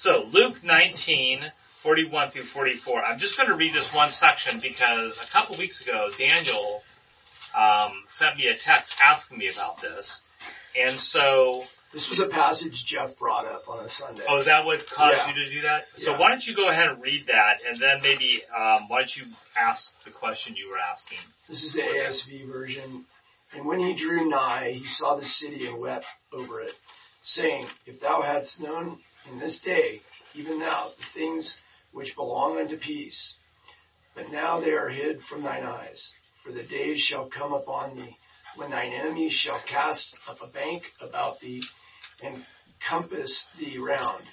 So Luke 19, 41 through 44. I'm just going to read this one section because a couple weeks ago, Daniel um, sent me a text asking me about this. And so, This was a passage Jeff brought up on a Sunday. oh, is that what caused Yeah. you to do that? So Yeah. why don't you go ahead and read that, and then maybe um, why don't you ask the question you were asking? This is the ASV version. And when he drew nigh, he saw the city and wept over it, saying, If thou hadst known in this day, even now, the things which belong unto peace, but now they are hid from thine eyes. For the days shall come upon thee, when thine enemies shall cast up a bank about thee, and compass thee round,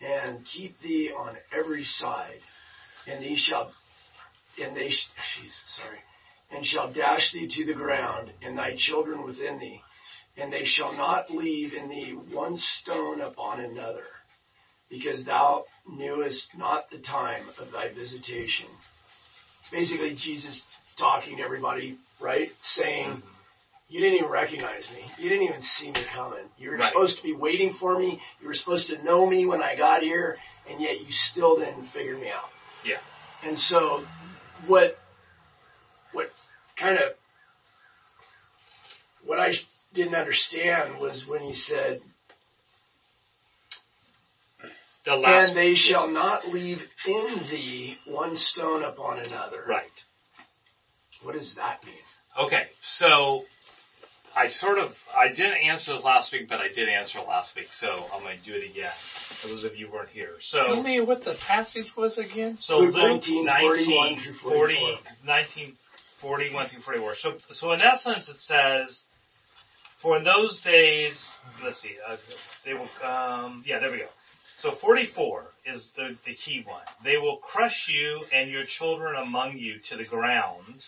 and keep thee on every side, and thee shall, and they, sorry, and shall dash thee to the ground, and thy children within thee, and they shall not leave in thee one stone upon another, because thou knewest not the time of thy visitation. It's basically Jesus talking to everybody, right? Saying, mm-hmm. you didn't even recognize me. You didn't even see me coming. You were Right. supposed to be waiting for me. You were supposed to know me when I got here, and yet you still didn't figure me out. Yeah. And so, what, what kind of, what I didn't understand was when he said, The last, and they shall not leave in thee one stone upon another. right. What does that mean? Okay, so I sort of I didn't answer this last week, but I did answer it last week, so I'm going to do it again. For those of you who weren't here, So. Tell so me what the passage was again. so Luke Luke 19, 19, 41 through 40, 44. 19, 41 through 44. So so in essence, it says, for in those days, let's see, uh, they will um yeah there we go. So 44 is the, the key one. They will crush you and your children among you to the ground.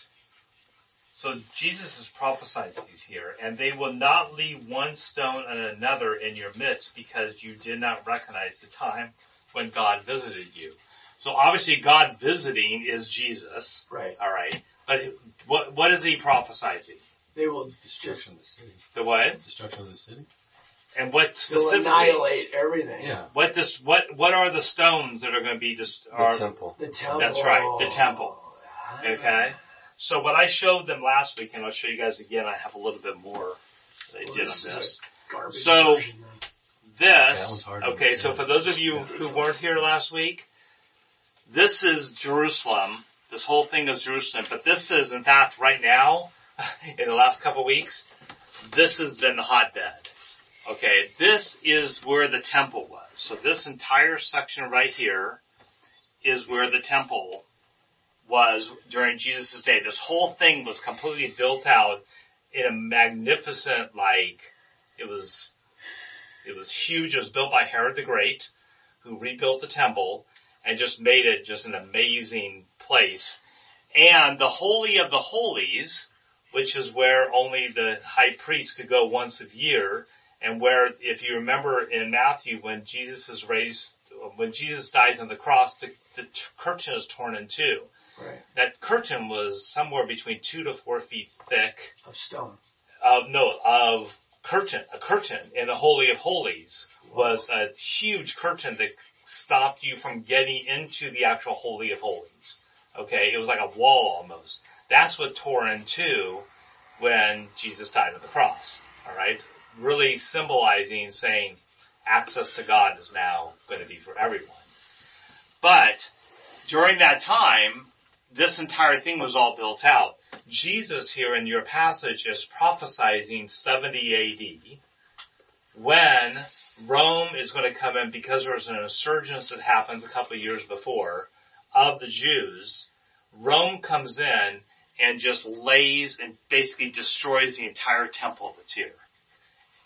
So Jesus is prophesying these here, and they will not leave one stone on another in your midst because you did not recognize the time when God visited you. So obviously God visiting is Jesus, Right. alright, but what, what is he prophesying? They will Destruction of the city. The what? Destruction of the city? And what they'll specifically? annihilate everything. Yeah. What this, what, what are the stones that are going to be just, The are, temple. The temple. That's right, the temple. Ah. Okay. So what I showed them last week, and I'll show you guys again, I have a little bit more they Well, did this on this. Garbage So- version. This, That one's hard to okay, so for those of you who weren't here last week, this is Jerusalem. This whole thing is Jerusalem, but this is in fact right now, in the last couple of weeks, this has been the hotbed. Okay, this is where the temple was. So this entire section right here is where the temple was during Jesus' day. This whole thing was completely built out in a magnificent, like, it was, it was huge. It was built by Herod the Great, who rebuilt the temple and just made it just an amazing place. And the Holy of the Holies, which is where only the high priest could go once a year, and where, if you remember in Matthew, when Jesus is raised, when Jesus dies on the cross, the, the t- curtain is torn in two. Right. That curtain was somewhere between two to four feet thick. Of stone. Uh, no, of curtain, a curtain in the Holy of Holies was a huge curtain that stopped you from getting into the actual Holy of Holies. Okay, it was like a wall almost. That's what tore in two when Jesus died on the cross. Alright? Really symbolizing saying access to God is now going to be for everyone. But during that time, this entire thing was all built out. Jesus here in your passage is prophesizing 70 AD when Rome is going to come in because there's an insurgence that happens a couple of years before of the Jews. Rome comes in and just lays and basically destroys the entire temple that's here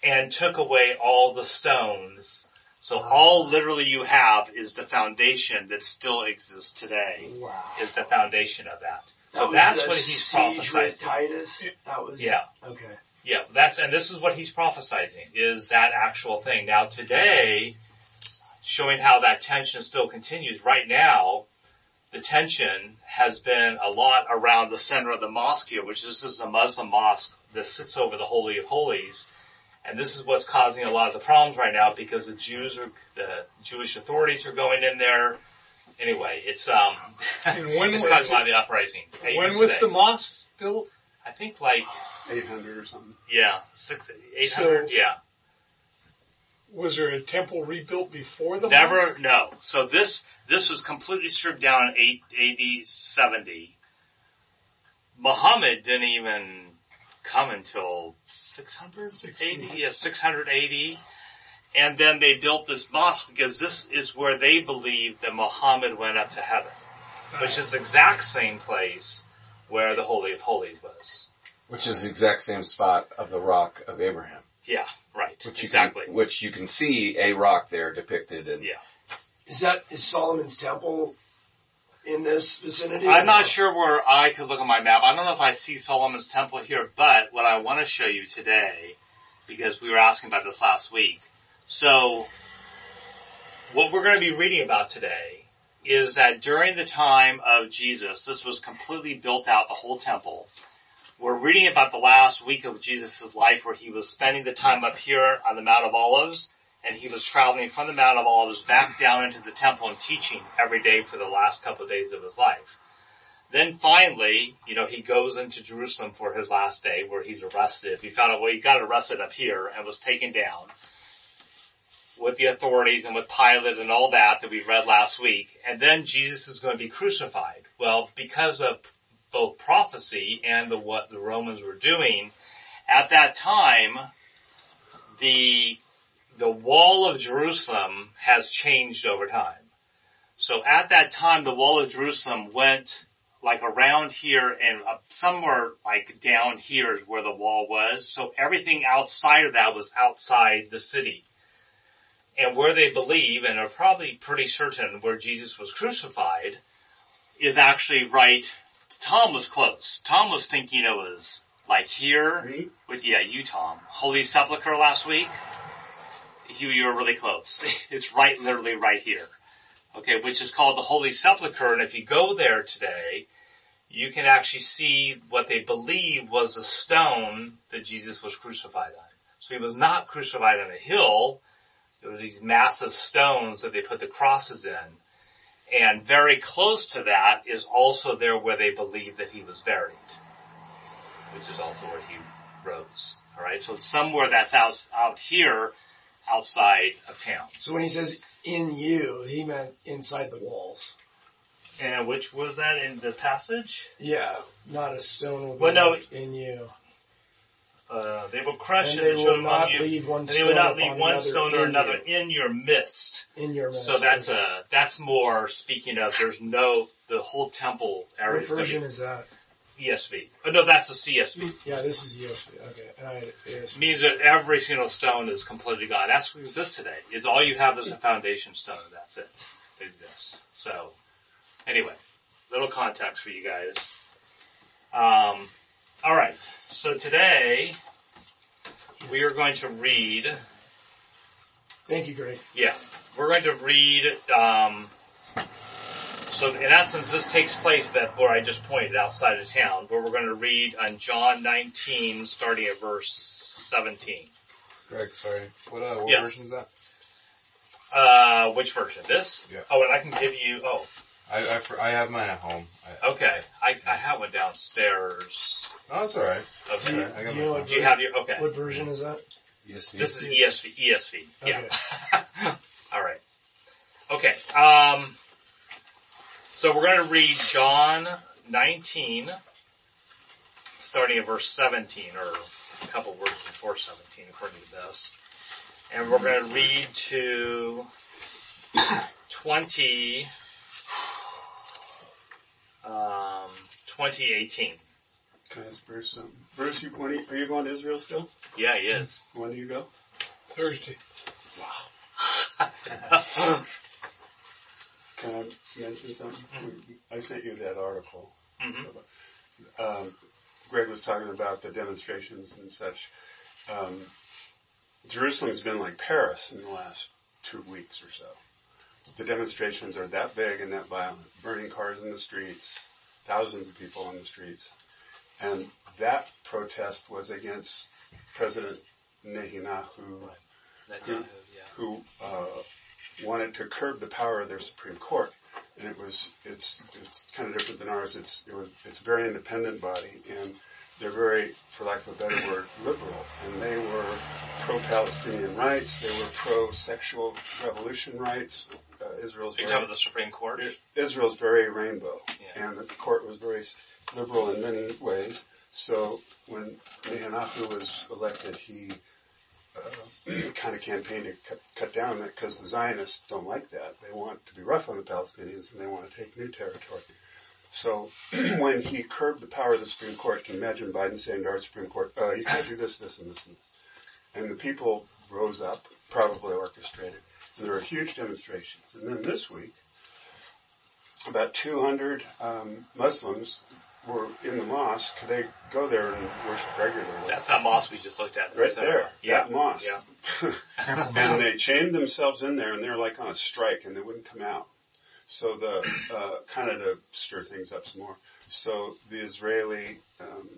and took away all the stones. So all literally you have is the foundation that still exists today Wow. is the foundation of that. That So that's what he's prophesying. Titus. That was Yeah. Okay. Yeah, that's, and this is what he's prophesying, is that actual thing. Now today, showing how that tension still continues, right now, the tension has been a lot around the center of the mosque here, which is, this is a Muslim mosque that sits over the Holy of Holies. And this is what's causing a lot of the problems right now because the Jews are, the Jewish authorities are going in there. Anyway, it's, um, And when it's was causing a lot of the uprising. When was today. the mosque built? I think like, 800 or something. yeah, six, eight hundred, So- yeah. Was there a temple rebuilt before the Never, mosque? no. So this, this was completely stripped down in 8 AD 70. Muhammad didn't even come until 600 AD, yeah, 680. And then they built this mosque because this is where they believe that Muhammad went up to heaven, which is the exact same place where the Holy of Holies was. Which is the exact same spot of the rock of Abraham. Yeah, right. Which you exactly. can, which you can see a rock there depicted in. Yeah. Is that is Solomon's temple in this vicinity? I'm not sure where I could look on my map. I don't know if I see Solomon's temple here, but what I want to show you today, because we were asking about this last week. So, what we're going to be reading about today is that during the time of Jesus, this was completely built out, the whole temple. We're reading about the last week of Jesus' life where he was spending the time up here on the Mount of Olives and he was traveling from the Mount of Olives back down into the temple and teaching every day for the last couple of days of his life. Then finally, you know, he goes into Jerusalem for his last day where he's arrested. He found out, well, he got arrested up here and was taken down with the authorities and with Pilate and all that that we read last week. And then Jesus is going to be crucified. Well, because of both prophecy and the, what the Romans were doing, at that time, the the wall of Jerusalem has changed over time. So at that time, the wall of Jerusalem went like around here and up somewhere like down here is where the wall was. So everything outside of that was outside the city. And where they believe, and are probably pretty certain where Jesus was crucified, is actually right, Tom was close. Tom was thinking it was like here, with, yeah, you Tom, Holy Sepulchre last week. You, you were really close. It's right, literally right here. Okay, which is called the Holy Sepulchre, and if you go there today, you can actually see what they believe was the stone that Jesus was crucified on. So he was not crucified on a hill. There were these massive stones that they put the crosses in. And very close to that is also there where they believe that he was buried. Which is also where he rose. Alright, so somewhere that's out, out here, outside of town. So when he says in you, he meant inside the walls. And which was that in the passage? Yeah, not a stone will be Well, no. in you. Uh, they will crush And it they will not you. leave one And stone they will not leave one another stone or in another you, in your midst. in your midst. So that's a, that's more speaking of there's no, the whole temple area What version is that? ESV. Oh no, that's a CSB. Yeah, this is ESV. Okay, and I, ESV. means that every single stone is completely gone. That's what exists today. Is all you have is a foundation stone. and That's it. That exists. So, anyway, little context for you guys. Um, all right. So today we are going to read. Thank you, Greg. Yeah, we're going to read. Um, so in essence, this takes place that where I just pointed outside of town, where we're going to read on John 19, starting at verse 17. Greg, sorry. What, uh, what Yes. version is that? Uh, which version? This? Yeah. Oh, and I can give you. Oh, I, I, fr- I have mine at home. I, okay. I I have one downstairs. oh, that's alright. Do Okay. you, Okay, I got do you know my what, Do you have your? Okay. what version is that? Yes, This is ESV. ESV. Yeah. All right. Okay. Um. So we're going to read John 19, starting at verse 17, or a couple words before 17, according to this, and we're going to read to 20. Um, 2018. Can I ask Bruce something? Bruce, you, when are you, are you going to Israel still? Yeah, he is. When do you go? Thursday. Can I mention something? I sent you that article. Mhm. Um, Greg was talking about the demonstrations and such. Um, Jerusalem's been like Paris in the last two weeks or so. The demonstrations are that big and that violent, burning cars in the streets, thousands of people on the streets. And that protest was against President Netanyahu, Netanyahu, yeah. who uh, wanted to curb the power of their Supreme Court. And it was it's it's kind of different than ours. It's it was it's a very independent body, and they're very, for lack of a better word, liberal. And they were pro-Palestinian rights. They were pro-sexual revolution rights. Uh, Israel's You're very- the Supreme Court? Israel's very rainbow, Yeah. and the court was very liberal in many ways. So when Netanyahu was elected, he uh, kind of campaigned to cut, cut down that because the Zionists don't like that. They want to be rough on the Palestinians and they want to take new territory. So when he curbed the power of the Supreme Court, can you imagine Biden saying to our Supreme Court, uh, you can't do this, this, and this, and this. And the people rose up, probably orchestrated, and there were huge demonstrations. And then this week, about 200 um, Muslims were in the mosque. They go there and worship regularly. That's that mosque we just looked at. right So, there, Yeah. that mosque. Yeah. and they chained themselves in there, and they're like on a strike, and they wouldn't come out. So the uh, kind of to stir things up some more. So the Israeli um,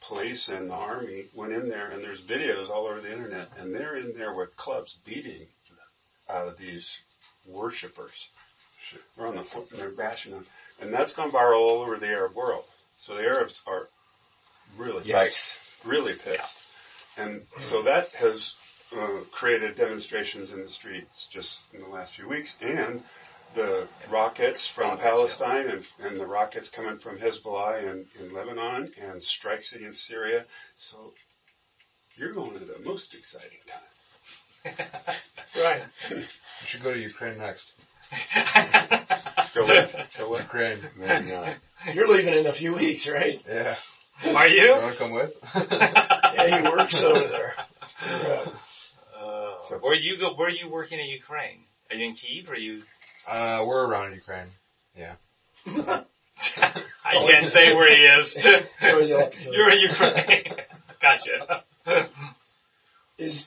police and the army went in there, and there's videos all over the internet, and they're in there with clubs beating uh, these worshippers. They're on the and they're bashing them, and that's gone viral all over the Arab world. So the Arabs are really Yikes. really pissed. And so that has uh, created demonstrations in the streets just in the last few weeks, and the rockets from Palestine and, and the rockets coming from Hezbollah in, in Lebanon and strikes against Syria. So you're going to the most exciting time. Right. You should go to Ukraine next. Go with, go with. Ukraine, maybe not. You're leaving in a few weeks, right? Yeah. Are You you? want to come with? Yeah, he works over there. Yeah. Uh, So- where you go? Where are you working in Ukraine? Are you in Kiev? Or are you? Uh, we're around Ukraine. Yeah. I can't say where he is. You're in Ukraine. gotcha. Is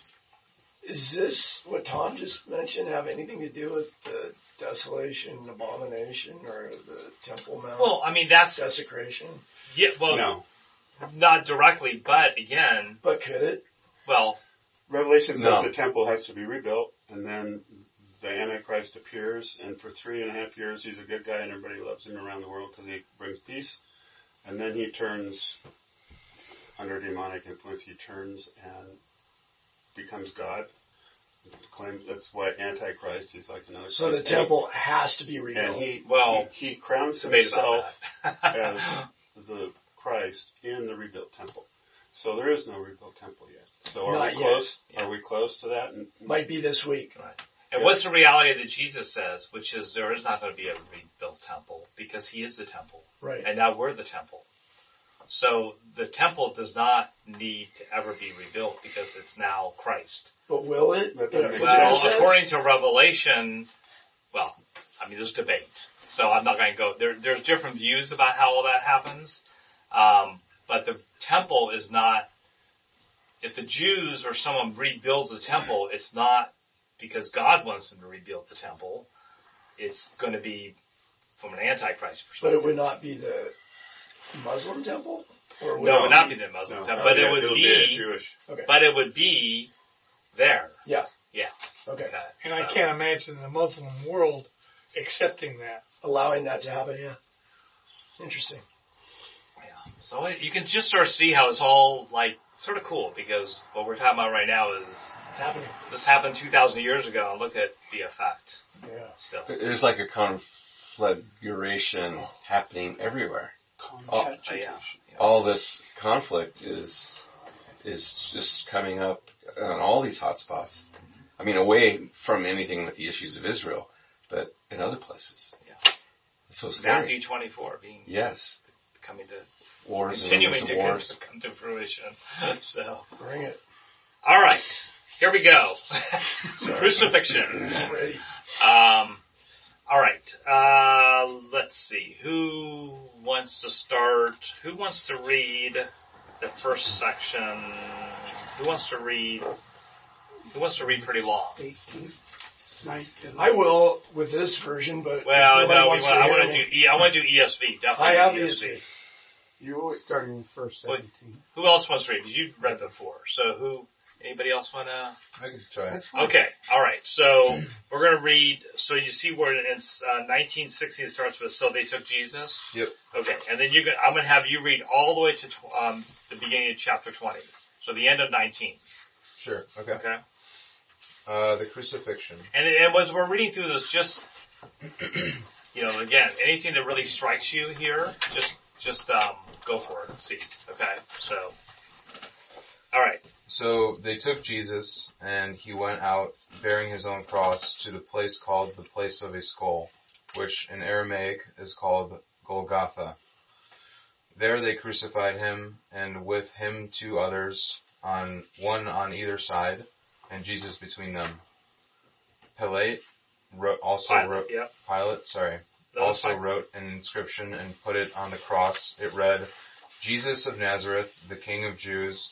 is this what Tom just mentioned have anything to do with the desolation, abomination, or the Temple Mount Well, I mean that's desecration? yeah. Well, No. not directly, but again, But could it? well, Revelation says No. the temple has to be rebuilt, and then the Antichrist appears, and for three and a half years he's a good guy, and everybody loves him around the world because he brings peace. And then he turns, under demonic influence, he turns and becomes God. Claims that's why Antichrist. is like another. So the Christ. temple has to be and rebuilt. he Well, he, he crowns himself as the Christ in the rebuilt temple. So there is no rebuilt temple yet. So are Not we close? Yeah. Are we close to that? Might be this week. and what's the reality that Jesus says, which is there is not going to be a rebuilt temple because He is the temple, Right. and now we're the temple. So the temple does not need to ever be rebuilt because it's now Christ. But will it? But In that a makes physical Well, sense? according to Revelation, well, I mean, there's debate. So I'm not going to go, there, there's different views about how all that happens. Um, but the temple is not, if the Jews or someone rebuilds the temple, it's not because God wants them to rebuild the temple. It's going to be from an antichrist perspective. But it would not be the Muslim temple? Or would no, it it would not be the Muslim No. temple, but Okay, it would it'll be, a Jewish. but it would be there. Yeah, Okay. Okay. And I So- can't imagine the Muslim world accepting that. Allowing that to happen, yeah. Interesting. Yeah. So it- you can just sort of see how it's all like sort of cool because what we're talking about right now is It's happening. this happened 2,000 years ago and look at the effect Yeah. still. There's like a conflagration happening everywhere. Oh, yeah. All this conflict is is just coming up on all these hot spots. I mean, away from anything with the issues of Israel, but in other places. Yeah. It's so scary. Matthew 24 being Yes. coming to Wars and continuing rumors to of come, wars. come to fruition. So, Bring it. all right, here we go. Crucifixion. I'm ready. Um, all right. Uh, let's see. Who wants to start? Who wants to read the first section? Who wants to read? Who wants to read pretty long? 18, 19. I will with this version, but Well, no. We wants want, I want to me- do. E, I want to do ESV. Definitely. I have ESV. You're always starting in verse Wait. 17. Who else wants to read? Because you read before. So who? Anybody else wanna? I can try. That's fine. Okay, alright, so we're gonna read, so you see where in uh, 1960 it starts with, so they took Jesus? Yep. Okay, and then you're gonna, I'm gonna have you read all the way to, tw- um, the beginning of chapter 20. So the end of 19, Sure. Okay. okay? Uh, the crucifixion. And, and as we're reading through this, just, you know, again, anything that really strikes you here, just, just, um, go for it and see, okay? So, alright, So they took Jesus and he went out bearing his own cross to the place called the place of a skull, which in Aramaic is called Golgotha. There they crucified him and with him two others on one on either side and Jesus between them. Pilate wrote, also Pilate, wrote, yep. Pilate, sorry, That also wrote an inscription and put it on the cross. It read, Jesus of Nazareth, the King of Jews,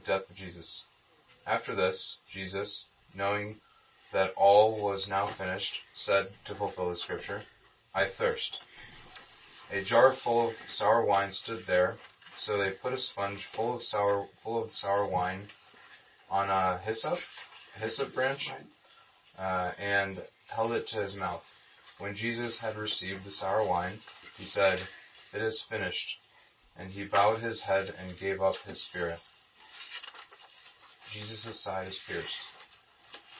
The death of Jesus. After this, Jesus, knowing that all was now finished, said to fulfill the scripture, I thirst. A jar full of sour wine stood there, so they put a sponge full of sour, full of sour wine on a hyssop, hyssop branch, uh, and held it to his mouth. When Jesus had received the sour wine, he said, It is finished. And he bowed his head and gave up his spirit. Jesus' side is pierced.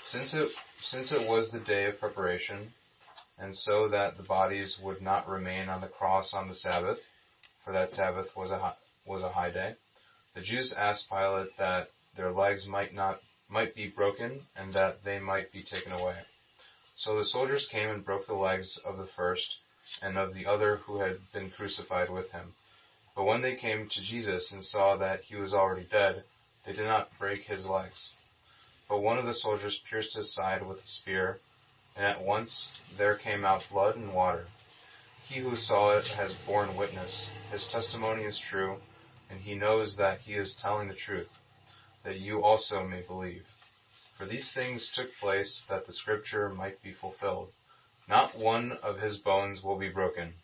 Since it, since it was the day of preparation, and so that the bodies would not remain on the cross on the Sabbath, for that Sabbath was a high, was a high day, the Jews asked Pilate that their legs might not, might be broken and that they might be taken away. So the soldiers came and broke the legs of the first and of the other who had been crucified with him. But when they came to Jesus and saw that he was already dead, they did not break his legs. But one of the soldiers pierced his side with a spear, and at once there came out blood and water. He who saw it has borne witness. His testimony is true, and he knows that he is telling the truth, that you also may believe. For these things took place that the scripture might be fulfilled. Not one of his bones will be broken.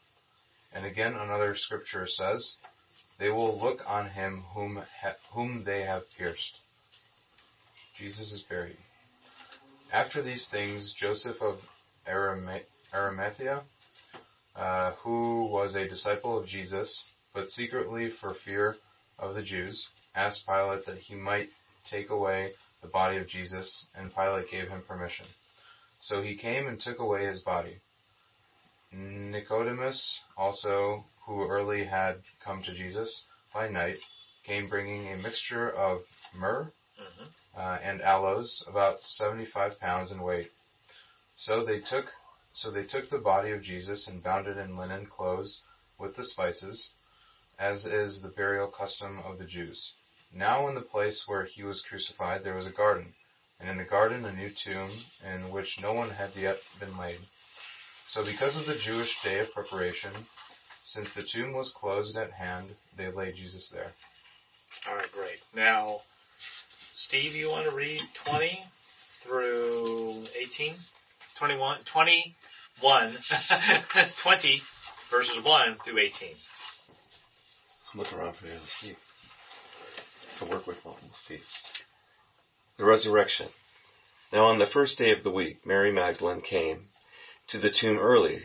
And again another scripture says, they will look on him whom, whom they have pierced. Jesus is buried. After these things, Joseph of Arama- Arimathea, uh, who was a disciple of Jesus, but secretly for fear of the Jews, asked Pilate that he might take away the body of Jesus, and Pilate gave him permission. So he came and took away his body. Nicodemus also, who early had come to Jesus by night, came bringing a mixture of myrrh Mhm. uh, and aloes, about 75 pounds in weight. So they took, so they took the body of Jesus and bound it in linen clothes with the spices, as is the burial custom of the Jews. Now in the place where he was crucified there was a garden, and in the garden a new tomb in which no one had yet been laid. So because of the Jewish day of preparation, since the tomb was closed at hand, they laid Jesus there. Alright, great. Now, Steve, you want to read 20 through 18, 21, 21, 20 verses 1 through 18. I'm looking around for the other Steve. To work with multiple Steves. The resurrection. Now on the first day of the week, Mary Magdalene came to the tomb early,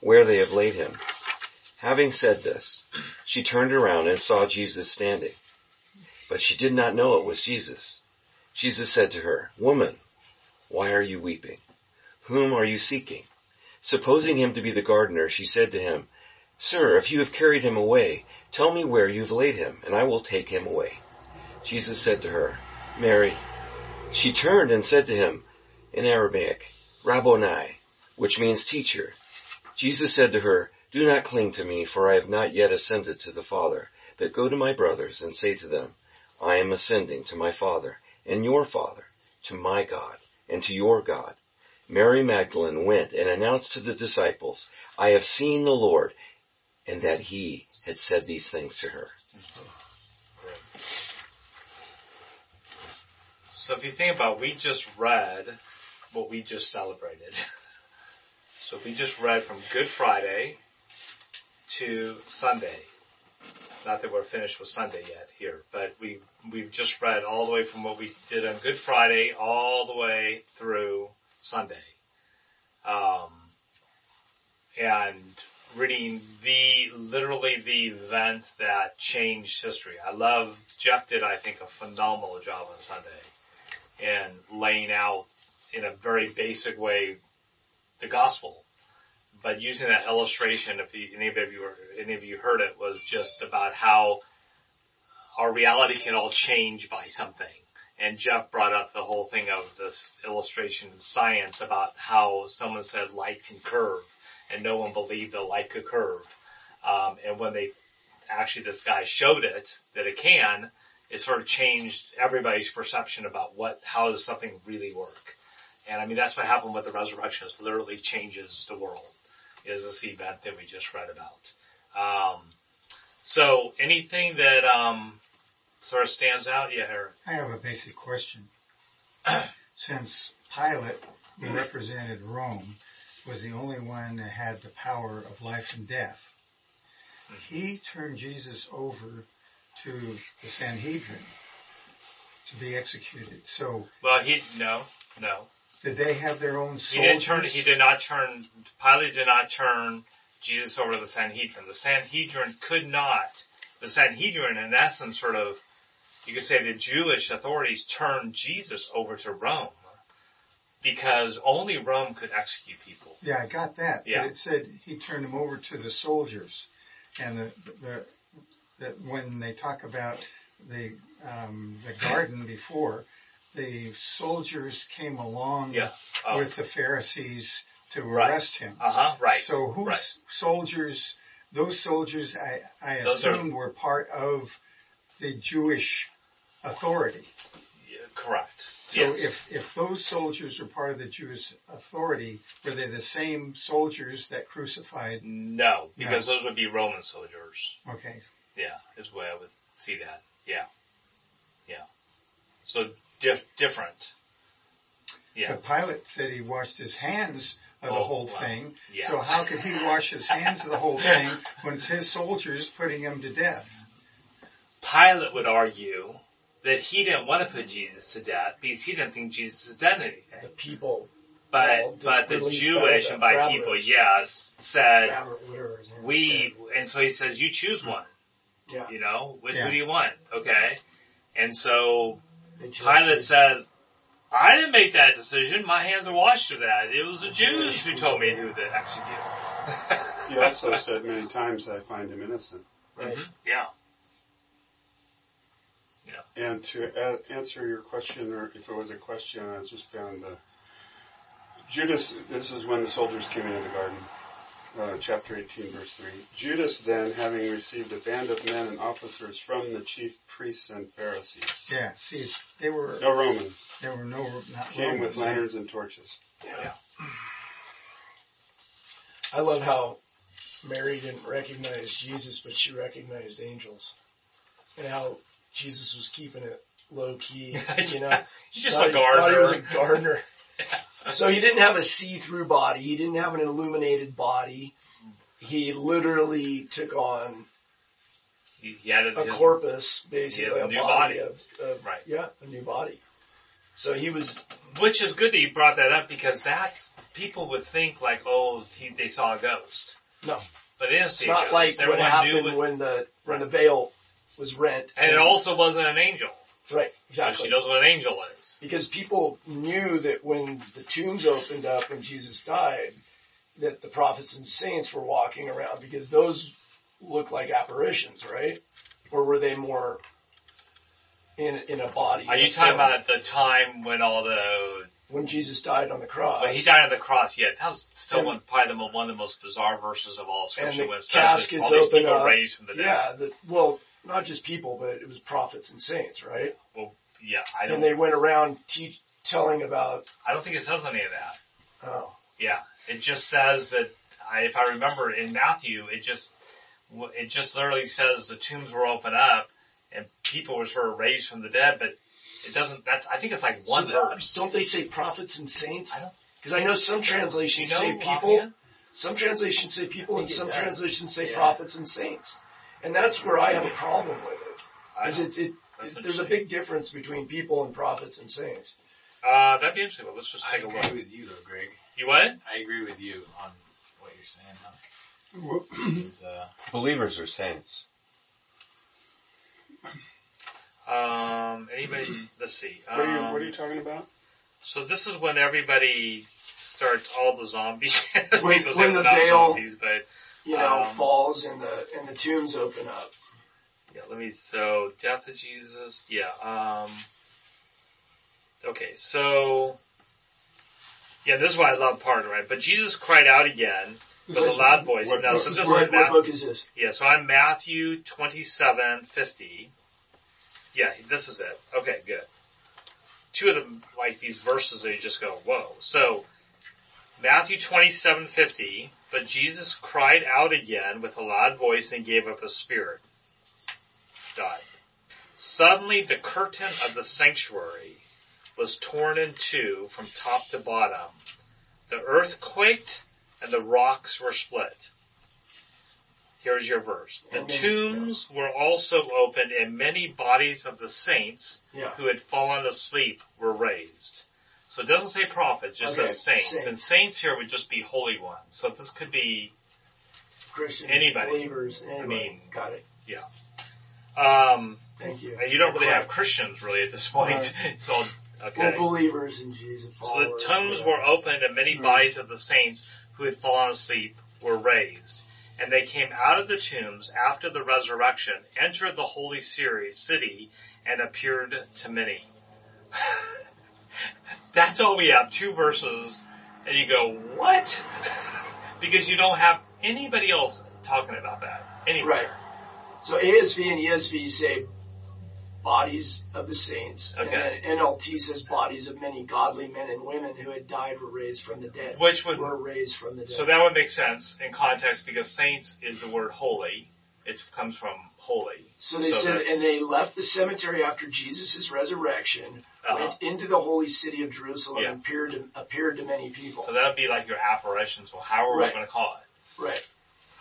where they have laid him. Having said this, she turned around and saw Jesus standing. But she did not know it was Jesus. Jesus said to her, Woman, why are you weeping? Whom are you seeking? Supposing him to be the gardener, she said to him, Sir, if you have carried him away, tell me where you've laid him, and I will take him away. Jesus said to her, Mary. She turned and said to him in Aramaic, Rabboni, which means teacher. Jesus said to her, Do not cling to me, for I have not yet ascended to the Father, but go to my brothers and say to them, I am ascending to my Father and your Father, to my God and to your God. Mary Magdalene went and announced to the disciples, I have seen the Lord, and that he had said these things to her. So if you think about, we just read what we just celebrated. So we just read from Good Friday to Sunday. Not that we're finished with Sunday yet here, but we, we've just read all the way from what we did on Good Friday all the way through Sunday. Um, and reading the, literally the event that changed history. I love, Jeff did, I think, a phenomenal job on Sunday in laying out in a very basic way the gospel. But using that illustration, if you, any of you were, any of you heard it, was just about how our reality can all change by something. And Jeff brought up the whole thing of this illustration in science about how someone said light can curve, and no one believed that light could curve. Um, and when they actually this guy showed it that it can, it sort of changed everybody's perception about what how does something really work. And I mean, that's what happened with the resurrection. It literally changes the world. Is this event that we just read about? Um, so anything that um, sort of stands out, yeah, Eric. I have a basic question. Since Pilate, who represented Rome, was the only one that had the power of life and death, he turned Jesus over to the Sanhedrin to be executed. So Well, he no, no. Did they have their own soldiers? He didn't turn. He did not turn. Pilate did not turn Jesus over to the Sanhedrin. The Sanhedrin could not. The Sanhedrin, in essence, sort of, you could say, the Jewish authorities turned Jesus over to Rome because only Rome could execute people. Yeah, I got that. Yeah. But it said he turned them over to the soldiers, and the, the, the when they talk about the um, the garden before, the soldiers came along Yeah. Oh. with the Pharisees to Right. arrest him. Uh huh. Right. So whose Right. soldiers? Those soldiers, I, I Those are- assumed, were part of the Jewish authority. Yeah, correct. So yes. if, if those soldiers were part of the Jewish authority, were they the same soldiers that crucified? no, because those would be Roman soldiers. Okay. Yeah, is the way I would see that. Yeah. Yeah. So dif- different. Yeah. But Pilate said he washed his hands of the Oh, whole wow. thing. Yeah. So how could he wash his hands of the whole thing when it's his soldiers putting him to death? Pilate would argue that he didn't want to put Jesus to death because he didn't think Jesus had done anything. The people, But Well, but the Jewish and by rabbis. people, yes, said Robert, whatever his name is. we, and so he says, you choose one. Yeah. You know, which Yeah. who do you want? Okay, and so They chose Pilate to- says, I didn't make that decision. My hands are washed of that. It was the Jews who told me who to execute. He also said many times, I find him innocent. Right. Mhm. Yeah. And to a- answer your question, or if it was a question, I just found the Judas. This is when the soldiers came into the garden, uh, chapter 18, verse 3. Judas then, having received a band of men and officers from the chief priests and Pharisees, Yeah. See, they were no Romans, there were no not came Romans. with lanterns and torches. Yeah. I love how Mary didn't recognize Jesus, but she recognized angels, and how Jesus was keeping it low key. You know, He's just Thought a he- Thought he was a gardener. gardener. So he didn't have a see-through body. He didn't have an illuminated body. He literally took on He, he had a his- corpus, basically a a new body, body. Of, of Right. yeah, a new body. So he was Which is good that you brought that up because that's people would think like, oh, he, they saw a ghost. No. but they didn't it's see not like what happened when the when the veil was rent. and it also wasn't an angel. Right So exactly she knows what an angel is. because people knew that when the tombs opened up when Jesus died, that the prophets and saints were walking around because those look like apparitions, right? Or were they more in in a body? Are you talking about the time when all the when Jesus died on the cross? when he died on the cross? Yeah, that was still And- one, probably the, one of the most bizarre verses of all and Scripture. the when caskets open up. raised from the dead. Yeah, the, well, not just people, but it was prophets and saints, right? Well, yeah, I don't. And they went around teach, telling about, I don't think it says any of that. oh, Yeah, it just says that. I, if I remember in Matthew, it just it just literally says the tombs were open up and people were sort of raised from the dead, but it doesn't. That's I think it's like one So verse. Don't they say prophets and saints? Because I know some translations You know say people, offhand? some translations say people, and some does. translations say Yeah. prophets and saints. And that's where I have a problem with it. Because it, it, That's it, there's a interesting. big difference between people and prophets and saints. Uh, that'd be interesting. Well, let's just I take a agree look. with you though, Greg. You what? I agree with you on what you're saying. Huh? Is, uh, Believers are saints. Um, anybody? Let's see. What are you, Um, what are you talking about? So this is when everybody starts all the zombies. When- People say when the not veil- zombies, but You know, Um, falls and the and the tombs open up. Yeah, let me, so, death of Jesus, yeah, um, okay, so, yeah, this is why I love part, right? But Jesus cried out again with a loud voice. What Now, so is this is What, what book is this? yeah, so I'm Matthew 27, 50. Yeah, this is it. Okay, good. Two of them, like these verses that you just go, whoa. So, Matthew 27, 50, but Jesus cried out again with a loud voice and gave up his spirit. Died. Suddenly the curtain of the sanctuary was torn in two from top to bottom. The earth quaked and the rocks were split. Here's your verse. The tombs were also opened and many bodies of the saints Yeah. who had fallen asleep were raised. So it doesn't say prophets, it just Okay, says saints. saints. And saints here would just be holy ones. So this could be, Christian Anybody. believers. Anybody. mean- got it. Yeah. Um, Thank you. and you don't really have Christians really at this point. so, Well, okay. believers in Jesus. So the tombs whatever. were opened and many Hmm. bodies of the saints who had fallen asleep were raised. And they came out of the tombs after the resurrection, entered the holy city, and appeared to many. That's all we have, two verses, and you go, what? because you don't have anybody else talking about that. Anyway. Right. So ASV and ESV say bodies of the saints. Okay. And NLT says bodies of many godly men and women who had died were raised from the dead. Which would, Were raised from the dead. so that would make sense in context because saints is the word holy. It comes from holy. So they So said, and they left the cemetery after Jesus' resurrection, Uh-huh. went into the holy city of Jerusalem, Yeah. and appeared to, appeared to many people. So that would be like your apparitions. Well, how are we going to call it? right.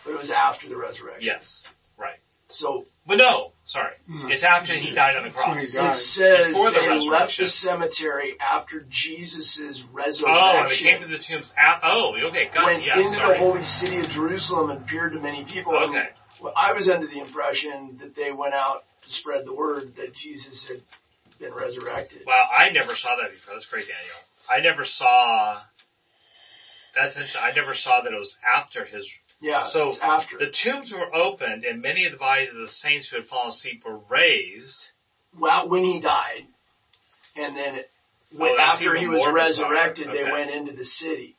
But it was after the resurrection. Yes. Right. So But no, sorry. Hmm. It's after he died on the cross. When it says Before the they left the cemetery after Jesus' Oh, resurrection. and they came to the tombs. At, oh, okay, got went it. Yeah, into sorry. the holy city of Jerusalem and appeared to many people. And Okay. Well, I was under the impression that they went out to spread the word that Jesus had been resurrected. Wow, I never saw that before. That's great, Daniel. I never saw. That's interesting. I never saw that it was after his. Yeah, So, after. The tombs were opened, and many of the bodies of the saints who had fallen asleep were raised. well, when he died, and then Oh, after he was resurrected, they went into the city.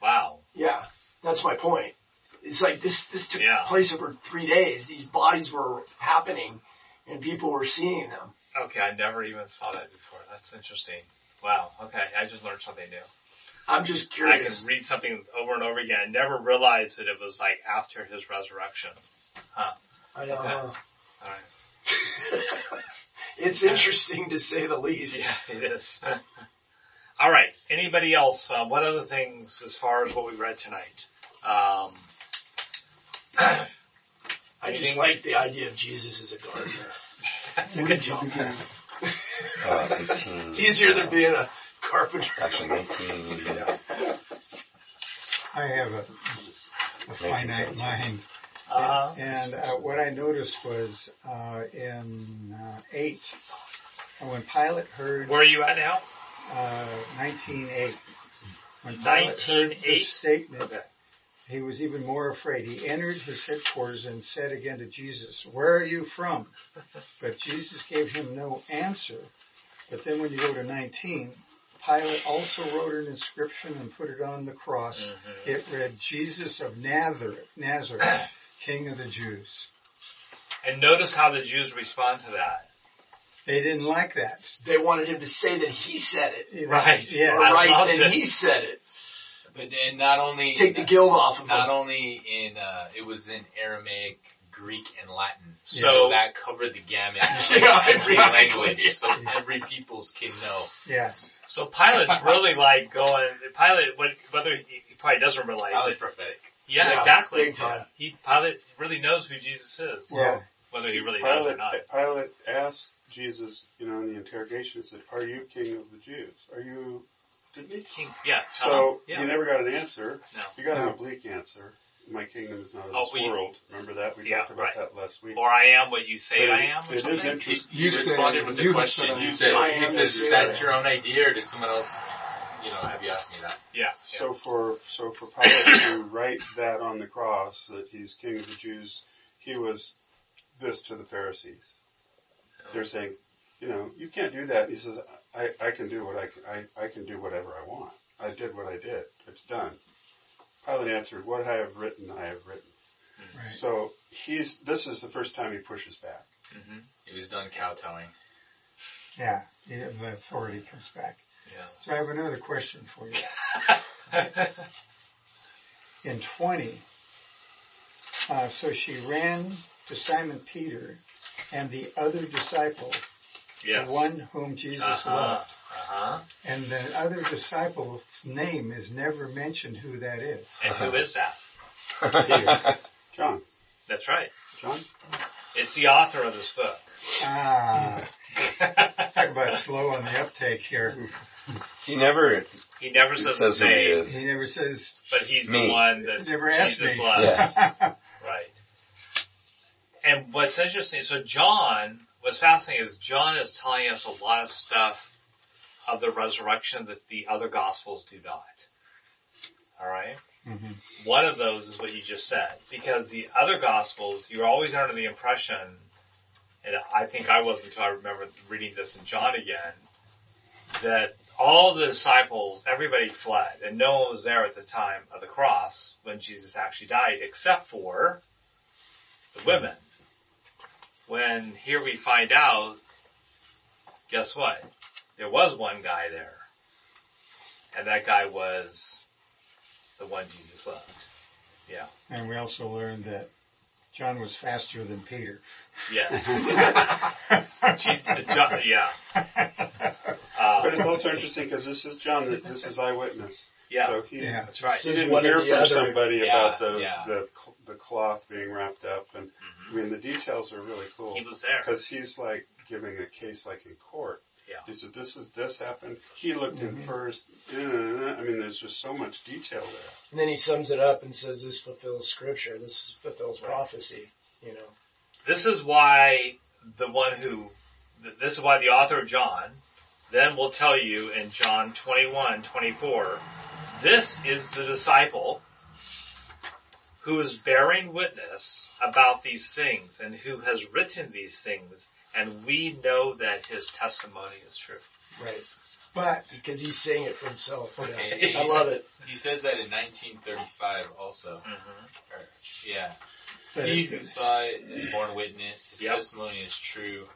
Wow. Yeah, that's my point. It's like this. This took Yeah. place over three days. These bodies were happening, and people were seeing them. Okay, I never even saw that before. That's interesting. Wow. Okay, I just learned something new. I'm just curious. I can read something over and over again. I never realized that it was like after his resurrection. Huh. I know. Okay. huh? All right. it's interesting to say the least. Yeah, it is. All right. Anybody else? Uh, what other things as far as what we read tonight? Um, I just like the idea of Jesus as a gardener. that's a good job. Uh, 18. It's easier than being a carpenter. Actually, 19. I have a, a finite mind. Uh, And uh, what I noticed was uh, in uh, 8, when Pilate heard where are you at now? uh, 19.8, when Pilate heard the 19:8? statement, Okay. He was even more afraid. He entered his headquarters and said again to Jesus, Where are you from? But Jesus gave him no answer. But then when you go to 19, Pilate also wrote an inscription and put it on the cross. Mhm. It read, Jesus of Nazareth, Nazareth, King of the Jews. And notice how the Jews respond to that. They didn't like that. They wanted him to say that he said it. Right. Yeah. Or right loved then he said it. But and not only Take the guilt off of not him. only in uh, it was in Aramaic, Greek, and Latin. So- So that covered the gamut of Yeah, every exactly. language, so every peoples can know. Yes. So Pilate's really like going, Pilate, what- whether he, he probably doesn't realize That was it. prophetic. Yeah, Yeah, exactly. big time. He, Pilate really knows who Jesus is. Yeah. Whether he really does or not. Pilate asked Jesus, you know, in the interrogation, said, "Are you king of the Jews? Are you?" Didn't he? King, yeah. So uh-huh, yeah. he never got an answer. No. He got an No. oblique answer. My kingdom is not of Oh, this we- world. Remember that? We Yeah, talked about right. that last week. Or I am what you say But I am. It is interesting. he You said- responded with the you question. said I He am. said, I he am says, the is that your own idea or did someone else, you know, have you asked me that? Yeah. yeah. So for so for Pilate to write that on the cross that he's king of the Jews, he was this to the Pharisees. They're saying, you know, you can't do that. He says, I, I can do what I can, I, I can do whatever I want. I did what I did. It's done. Pilate answered, what I have written, I have written. Right. So he's, this is the first time he pushes back. hmm He was done kowtowing. Yeah. The the authority comes back. Yeah. So I have another question for you. In 20, uh, so she ran to Simon Peter and the other disciple, yes. the one whom Jesus uh-huh. loved. Uh-huh. And the other disciple's name is never mentioned who that is. And who is that? John, That's right. John, It's the author of this book. Ah, talk about slow on the uptake here. he never he never says, says his who he is. He never says, but he's Me. the one that never asked Jesus me. loved. Yeah. Right. And what's interesting, so John, what's fascinating is John is telling us a lot of stuff of the resurrection that the other gospels do not. Alright? Mhm. One of those is what you just said. Because the other gospels, you're always under the impression, and I think I was until I remember reading this in John again, that all the disciples, everybody fled, and no one was there at the time of the cross when Jesus actually died, except for the women. When here we find out guess what? There was one guy there. And that guy was the one Jesus loved. Yeah. And we also learned that John was faster than Peter. Yes. John- yeah. But it's also interesting because this is John. This is eyewitness. Yeah. So he, Yeah. That's right. he didn't hear from other. somebody Yeah, about the, yeah. the the cloth being wrapped up, and Mhm. I mean the details are really cool He was there. because he's like giving a case like in court. Yeah. He said, "This is this happened." He looked in Mhm. first. I mean, there's just so much detail there. And then he sums it up and says, "This fulfills Scripture. This fulfills Right. prophecy." You know. This is why the one who, this is why the author of John then will tell you in John 21, 24, this is the disciple who is bearing witness about these things and who has written these things and we know that his testimony is true. Right. But Because he's saying it for himself. you know. Okay. I love it. He says that in 1935 also. Mm-hmm. Or, yeah. but He it- who saw it is born witness. His Yep. testimony is true,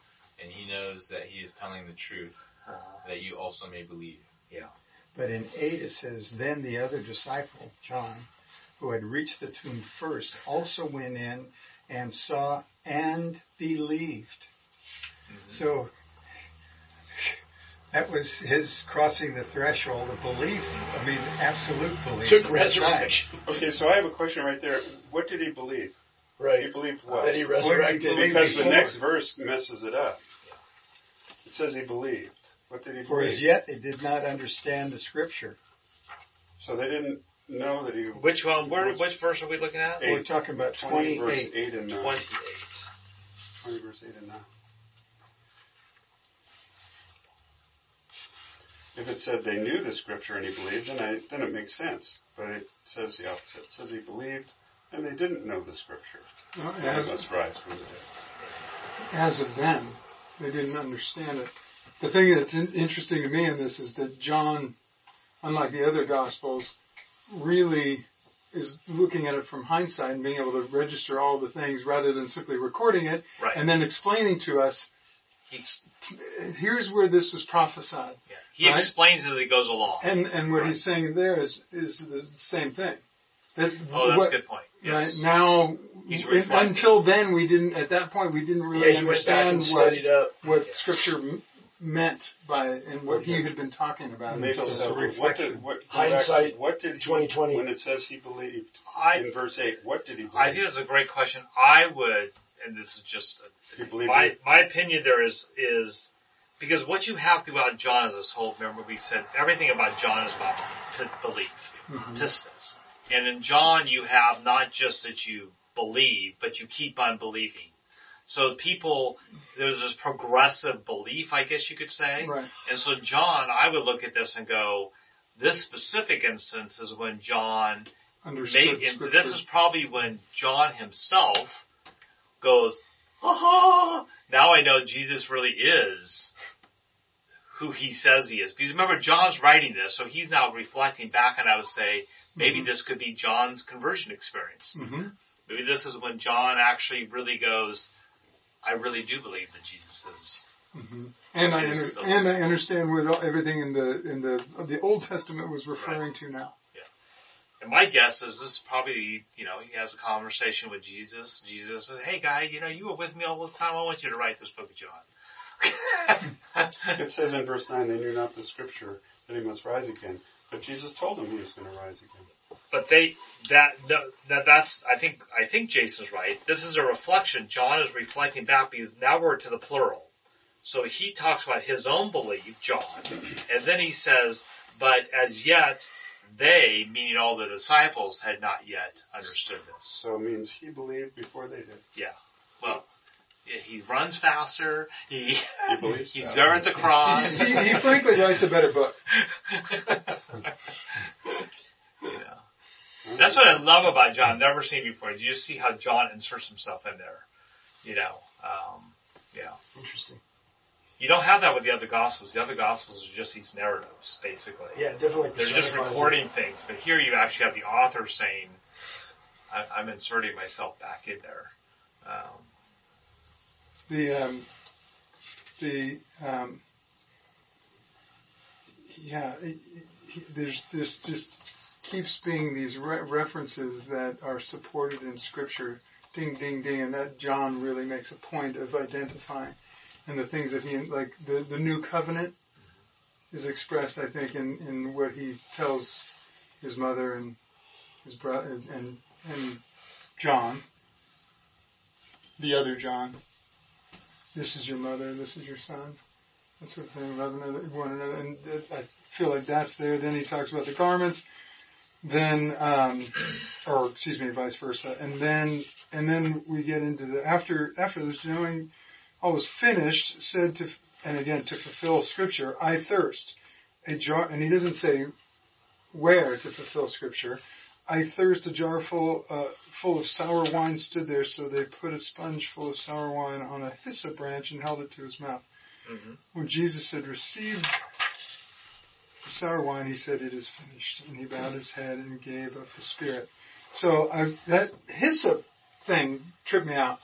and he knows that he is telling the truth, that you also may believe. But in 8 it says, Then the other disciple, John, who had reached the tomb first, also went in and saw and believed. Mm-hmm. So that was his crossing the threshold of belief. I mean, absolute belief. Took at that time. resurrection. Okay, so I have a question right there. What did he believe? Right. He believed what? That he What he resurrected. Because the next verse messes it up. It says he believed. What did he For as believe? yet they did not understand the scripture. So they didn't know that he. Which one, where, which verse are we looking at? Eight. We're talking about 20 verse 28. 8 and 9. 28. 20 verse 8 and 9. If it said they knew the scripture and he believed, then, I, then it makes sense. But it says the opposite. It says he believed and they didn't know the scripture. Well, As, they must rise from the dead. as of then, they didn't understand it. The thing that's in, interesting to me in this is that John, unlike the other gospels, really is looking at it from hindsight and being able to register all the things rather than simply recording it Right. and then explaining to us, He's, here's where this was prophesied. yeah. He Right. explains it as he goes along. And, and what Right. he's saying there is, is the same thing. That Oh, that's what- a good point. Right now, until then, we didn't. At that point, we didn't really back understand what up. what Yeah. Scripture meant by and what he had been talking about. Maybe until so. the What reflection. did, what, Hindsight, what did he, 2020. when it says he believed I, in verse 8, what did he believe? I think that's a great question. I would, and this is just he believed my it. my opinion. There is is because what you have throughout John is this whole. Remember, we said everything about John is about p- belief, Mhm. pistis, and in John you have not just that you believe, but you keep on believing. So people, there's this progressive belief, I guess you could say. Right. And so John, I would look at this and go, this specific instance is when John Understood Make, this is probably when John himself goes, aha, now I know Jesus really is who he says he is. Because remember, John's writing this, so he's now reflecting back and I would say, maybe Mhm. this could be John's conversion experience. Mhm. Maybe this is when John actually really goes, I really do believe that Jesus is. Mhm. And I Is under, and I understand what everything in the in the the Old Testament was referring to now. Yeah. And my guess is this is probably, you know, he has a conversation with Jesus. Jesus says, hey guy, you know, you were with me all the time. I want you to write this book of John. It says in verse 9, they knew not the scripture that he must rise again. But Jesus told them he was going to rise again. But they, that, no, that, that's, I think, I think Jason's right. This is a reflection. John is reflecting back because now we're to the plural. So he talks about his own belief, John, and then he says, but as yet they, meaning all the disciples, had not yet understood this. So it means he believed before they did. Yeah. Well, he runs faster. He, He believes he's that. there at the cross. He, he frankly writes a better book. Yeah. That's what I love about John. Never seen before. You just see how John inserts himself in there. You know, um, yeah. Interesting. You don't have that with the other gospels. The other gospels are just these narratives, basically. Yeah, definitely. They're just recording things, but here you actually have the author saying, I, "I'm inserting myself back in there." Um, The um, the um, yeah, it, it, there's this just keeps being these re- references that are supported in Scripture. Ding, ding, ding, and that John really makes a point of identifying, and the things that he like the the new covenant is expressed, I think, in in what he tells his mother and his brother and, and John, the other John. This is your mother. This is your son. That sort of thing. Love another, one another, and uh, I feel like that's there. Then he talks about the garments. Then, um, or excuse me, vice versa. And then, and then we get into the after after this knowing all was finished, said to and again to fulfill Scripture, I thirst. A jar, and he doesn't say where to fulfill Scripture. I thirst a jar full, uh, full of sour wine stood there, so they put a sponge full of sour wine on a hyssop branch and held it to his mouth. Mm-hmm. When Jesus had received the sour wine, he said, it is finished. And he bowed his head and gave up the spirit. So I, that hyssop uh, thing tripped me out.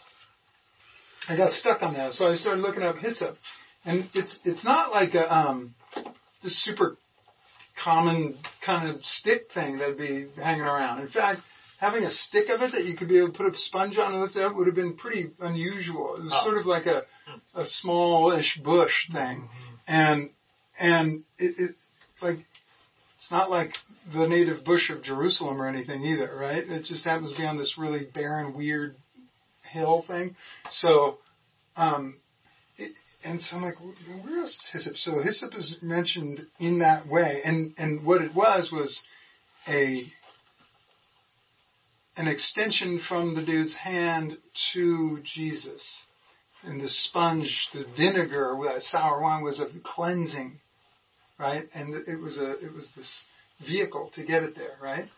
I got stuck on that. So I started looking up hyssop. And it's, it's not like a, um, this super common kind of stick thing that'd be hanging around. In fact, having a stick of it that you could be able to put a sponge on and lift it up would have been pretty unusual. It was Oh. sort of like a, a smallish bush thing. Mm-hmm. And, and it, it, like, it's not like the native bush of Jerusalem or anything either, right? It just happens to be on this really barren, weird hill thing. So, um, it, and so I'm like, where else is hyssop? So hyssop is mentioned in that way, and and what it was was a an extension from the dude's hand to Jesus, and the sponge, the vinegar, that sour wine was a cleansing, right? And it was a it was this vehicle to get it there, right?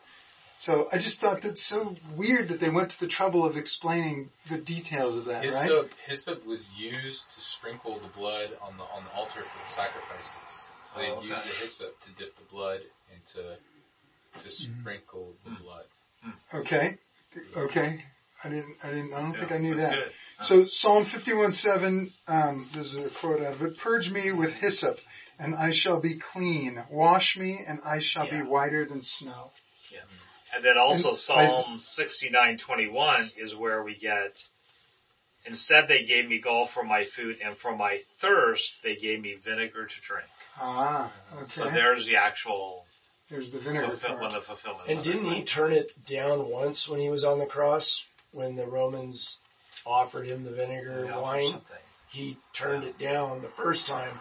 So I just thought that's so weird that they went to the trouble of explaining the details of that, right? Hyssop, hyssop was used to sprinkle the blood on the on the altar for the sacrifices. So they Oh, would use the hyssop to dip the blood and to to sprinkle the mm. blood. Mm. Okay. Okay. I didn't, I didn't, I don't think I knew that. good. So Psalm 51 7, um, there's a quote out of it. Purge me with hyssop and I shall be clean. Wash me and I shall Yeah. be whiter than snow. And then also And Psalm 69:21 is where we get, instead they gave me gall for my food and for my thirst they gave me vinegar to drink. Ah, So there's the actual There's the vinegar fulfill, one of the fulfillment. And didn't he turn it down once when he was on the cross when the Romans offered him the vinegar Yeah, wine? He turned it down the first time.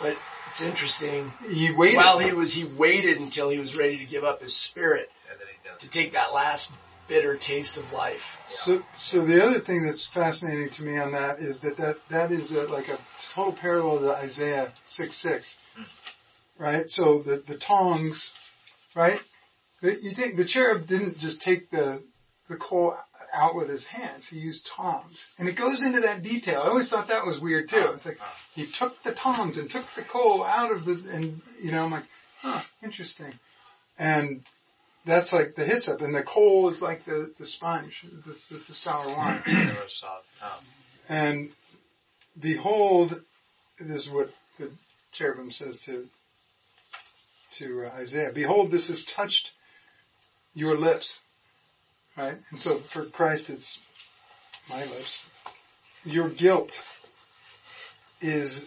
But it's interesting. He waited. While he was, he waited until he was ready to give up his spirit And then he does. to take that last bitter taste of life. So, so the other thing that's fascinating to me on that is that that, that is a, like a total parallel to Isaiah 6 6. Hmm. Right? So the, the tongs, right? The, you think the cherub didn't just take the, the coal out with his hands. He used tongs. And it goes into that detail. I always thought that was weird too. It's like, he took the tongs and took the coal out of the, and, you know, I'm like, huh, interesting. And that's like the hyssop, and the coal is like the, the sponge, the, the, the sour wine. Never saw it. And behold, this is what the cherubim says to to uh, Isaiah. Behold, this has touched your lips, right? And so for Christ, it's my lips. Your guilt is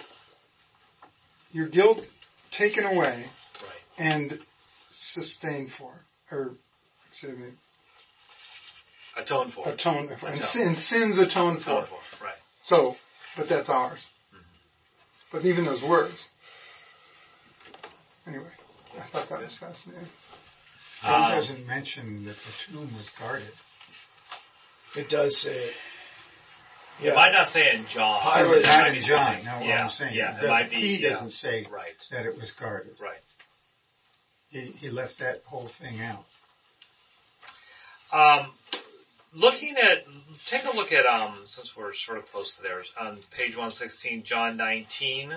your guilt taken away Right. and sustained for, or excuse me, Atone for. atoned for, and Atone. sin, sins atoned for. Atone for. Right. So, but that's ours. Mm-hmm. But even those words. Anyway, I thought that was fascinating. John Um, doesn't mention that the tomb was guarded. It does say it. It Yeah. might not say in John. Pilate- It Not might in John, something- no, what yeah, I'm saying. Yeah, it it might be. he yeah. doesn't say Right. that it was guarded. Right. He, he left that whole thing out. Um, looking at, take a look at, um, since we're sort of close to theirs, on page 116, John 19.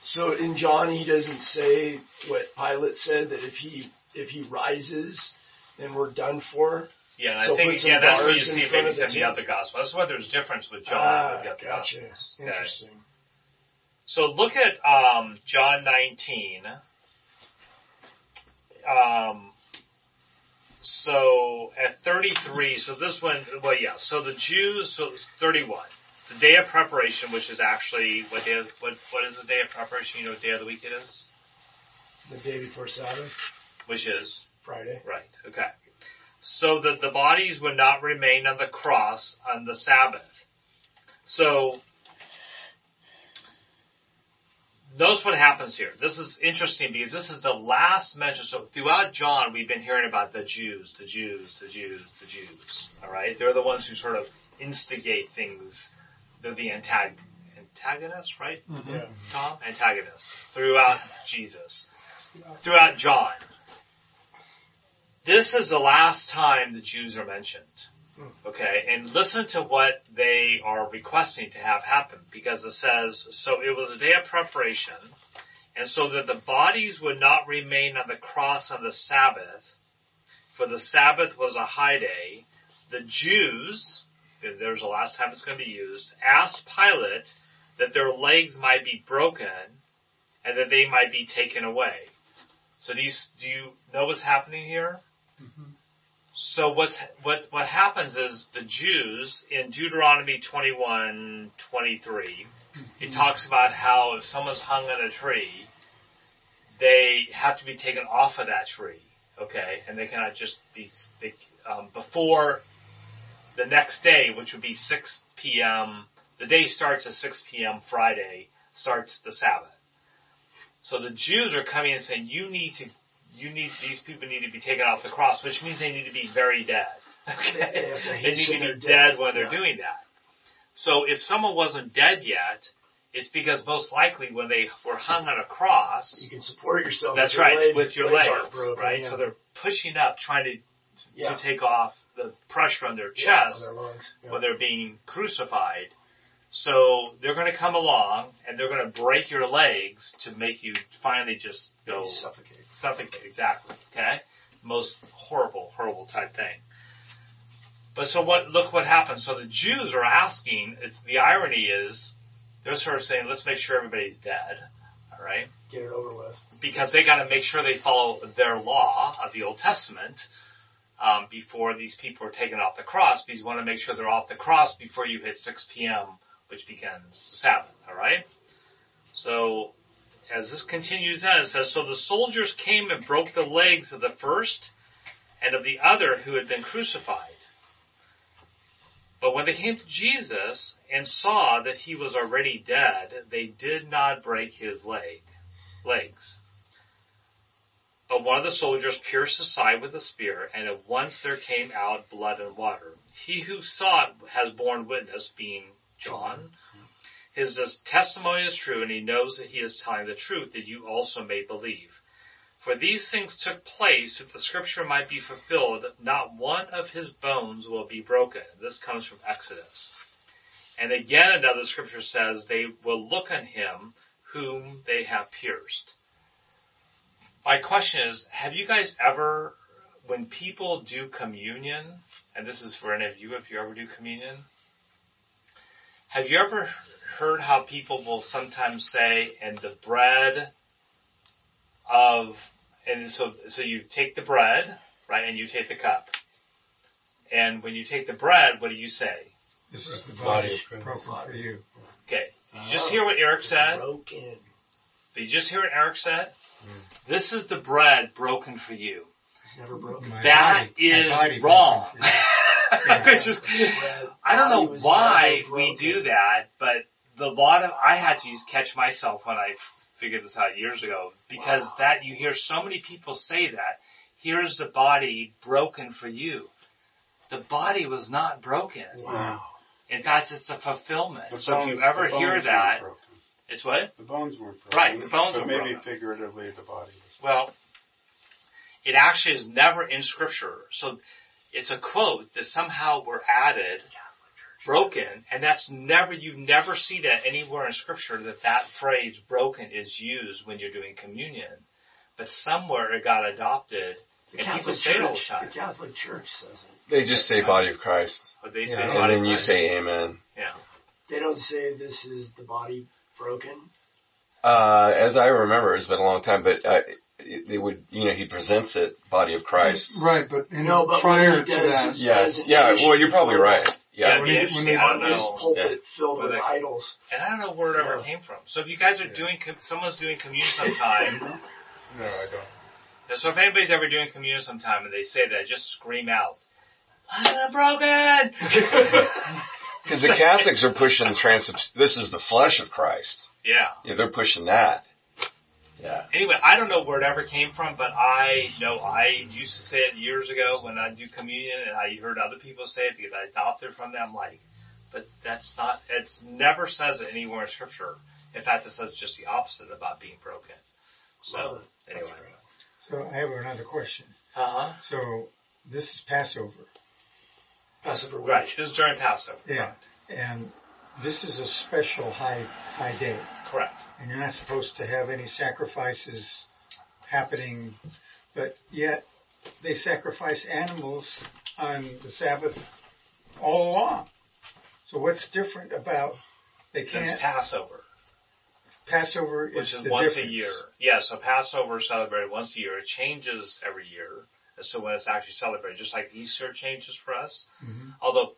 So in John, he doesn't say what Pilate said that if he if he rises, then we're done for. Yeah, and So I think, yeah, that's where you see maybe some of the other gospel. That's why there's a difference with John Ah, with the other gotcha. gospels. Okay. Interesting. So look at um, John 19. Um, so at 33, so this one, well, yeah. So the Jews, so it's 31. The day of preparation, which is actually what day? Of, what what is the day of preparation? You know what day of the week it is? The day before Sabbath, Which is Friday. right. Okay. So that the bodies would not remain on the cross on the Sabbath. So notice what happens here. This is interesting because this is the last mention. So throughout John, we've been hearing about the Jews, the Jews, the Jews, the Jews. All right, they're the ones who sort of instigate things. They're the antag- antagonists, right? Yeah. Tom? Antagonists throughout Jesus, throughout John. This is the last time the Jews are mentioned. Hmm. Okay, and listen to what they are requesting to have happen because it says, so it was a day of preparation and so that the bodies would not remain on the cross on the Sabbath, for the Sabbath was a high day, the Jews, there's the last time it's going to be used, asked Pilate that their legs might be broken and that they might be taken away. So do you, do you know what's happening here? So what's, what, what happens is the Jews in Deuteronomy 21, 23, it talks about how if someone's hung on a tree, they have to be taken off of that tree, okay? And they cannot just be, they, um, before the next day, which would be 6 p.m., the day starts at 6 p.m. Friday, starts the Sabbath. So the Jews are coming and saying, you need to, you need, these people need to be taken off the cross, which means they need to be very dead. Okay? Yeah, They need to be dead death. when they're Yeah. doing that. So if someone wasn't dead yet, it's because most likely when they were hung on a cross, You can support yourself. that's with your right, legs, with your legs legs, broken, right? yeah. So they're pushing up, trying to, to take off the pressure on their chest on their lungs. When they're being crucified. So they're going to come along and they're going to break your legs to make you finally just go suffocate. suffocate. Exactly. Okay. Most horrible, horrible type thing. But so what? Look what happens. So the Jews are asking. It's the irony is they're sort of saying, let's make sure everybody's dead. All right Get it over with. because they got to make sure they follow their law of the Old Testament um, before these people are taken off the cross. Because you want to make sure they're off the cross before you hit 6 p.m., which begins Sabbath. All right. So as this continues on, it says, so the soldiers came and broke the legs of the first and of the other who had been crucified. But when they came to Jesus and saw that he was already dead, they did not break his leg, legs. But one of the soldiers pierced his side with a spear, and at once there came out blood and water. He who saw it has borne witness, being John. His testimony is true, and he knows that he is telling the truth, that you also may believe. For these things took place that the scripture might be fulfilled, not one of his bones will be broken. This comes from Exodus. And again another scripture says, they will look on him whom they have pierced. My question is, have you guys ever, when people do communion, and this is for any of you if you ever do communion, have you ever heard how people will sometimes say, and the bread of, and so, so you take the bread, right, and you take the cup. And when you take the bread, what do you say? This is the Body body of Christ. broken for you. Okay. Oh. Did you just hear what Eric said? Broken. Did you just hear what Eric said? Hmm. This is the bread broken for you. It's never broken. My That body- is body wrong. broken for you. It's just- I don't know why we do that, but the lot of, I had to use catch myself when I figured this out years ago, because Wow. that, you hear so many people say that, here's the body broken for you. The body was not broken. Wow. In fact, it's a fulfillment. The so if you ever hear that, it's what? The bones weren't broken. Right, the bones but were maybe broken. figuratively the body was. Well, it actually is never in scripture. So it's a quote that somehow were added, broken, and that's never, you never see that anywhere in scripture that that phrase broken is used when you're doing communion. But somewhere it got adopted, The and people Catholic say it all the Church, time. the Catholic Church says it. They just say body of Christ. But they say, Yeah, And then you say amen. yeah. They don't say this is the body broken. Uh, as I remember, it's been a long time, but uh, it, it would, you know, he presents it, body of Christ. Right, but you No, know, but prior to that, his Yeah, yeah. Well, you're probably right. Yeah. when they- when they- I don't His know. pulpit filled But with they- idols. And I don't know where it ever came from. So if you guys are doing, com- someone's doing communion sometime, No, I don't. Yeah, So if anybody's ever doing communion sometime and they say that, just scream out, I'm broken! Because the Catholics are pushing trans. This is the flesh of Christ. yeah. Yeah, they're pushing that. Yeah. Anyway, I don't know where it ever came from, but I know I used to say it years ago when I do communion and I heard other people say it because I adopted from them like, but that's not, it's never says it anywhere in scripture. In fact, it says just the opposite about being broken. So, anyway. So I have another question. Uh huh. So this is Passover. Passover. Right. This is during Passover. Yeah. And this is a special high, high day. Correct. And you're not supposed to have any sacrifices happening, but yet they sacrifice animals on the Sabbath all along. So what's different about they It's can't, Passover. Passover which is once difference. a year. Yeah, so Passover is celebrated once a year. It changes every year as to when it's actually celebrated, just like Easter changes for us. Mhm. Although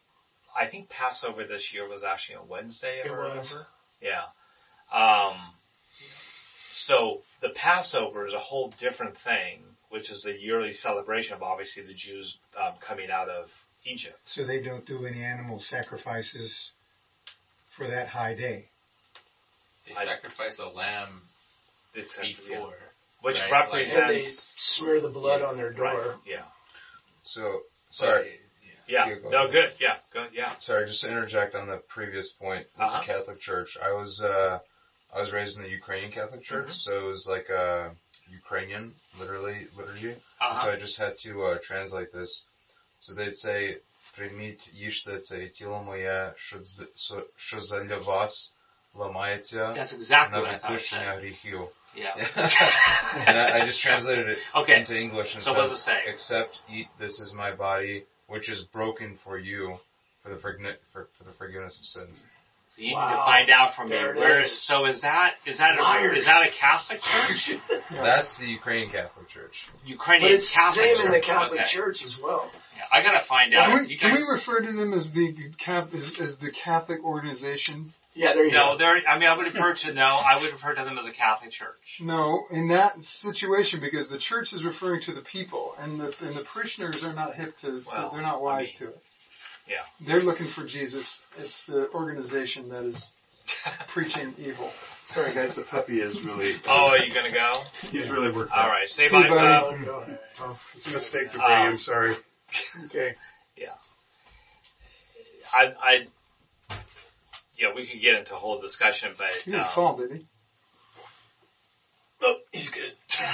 I think Passover this year was actually on Wednesday, if It I was. Yeah. Um, so the Passover is a whole different thing, which is the yearly celebration of obviously the Jews um, coming out of Egypt. So they don't do any animal sacrifices for that high day. They I- sacrifice a lamb It's, before. which right? Like- And they represents smear the blood on their door. right, yeah, So, But, sorry, yeah. Yeah, go No, ahead. good. Yeah, good. Yeah. sorry, just to interject on the previous point with Uh-huh. the Catholic Church. I was, uh, I was raised in the Ukrainian Catholic Church, Mhm. so it was like a Ukrainian, literally, liturgy. Uh-huh. So I just had to, uh, translate this. So they'd say, прийміть, їжте це тіло моє, що з- со- що для вас ламається That's exactly на what I thought. it відпущення said. гріхів. Yeah. and I, I just translated it Okay. into English and So what says, does it say? Accept, eat, this is my body, which is broken for you, for the, forgni- for, for the forgiveness of sins. So you need Wow. to find out from There it where. is. So is that is that a, is that a Catholic church? That's the Ukrainian Catholic Church. But Ukrainian it's Catholic same church. in the Catholic Okay. Church as well. Yeah, I gotta find out. Can we, You can we refer to them as the as, as the Catholic organization? Yeah, there you no, go. they're. I mean, I would refer to no. I would refer to them as a Catholic church. No, in that situation, because the church is referring to the people, and the and the parishioners are not hip to, to- Well, they're not I wise mean- to it. Yeah. They're looking for Jesus. It's the organization that is preaching evil. Sorry guys, the puppy is really, Oh, are you gonna go? he's really worked All out. right. Say See, bye. buddy. Go ahead. Oh, it's a mistake to Um, bring him, sorry. Okay. Yeah. I, I. Yeah, we could get into a whole discussion, He but didn't um, fall, did he? Oh, he's good. Did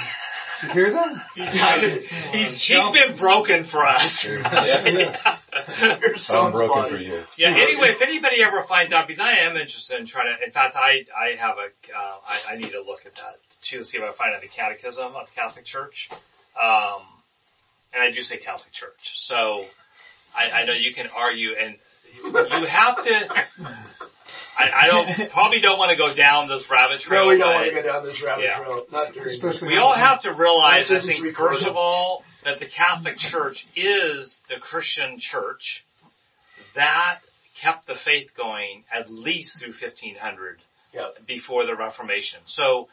you hear that? he, he's been broken for us. Yeah. Your I'm broken body. for you. Yeah. Anyway, if anybody ever finds out, because I am interested in trying to. In fact, I I have a. Uh, I, I need to look at that to see if I find out the Catechism of the Catholic Church. Um, and I do say Catholic Church, so I, I know you can argue, and you have to. I, I don't probably don't want to go down this rabbit trail. No, we don't want to go down this rabbit Yeah. trail. Not during Especially We all have to realize, I think, recorded. first of all, that the Catholic Church is the Christian church that kept the faith going at least through 1500 Yep. before the Reformation. So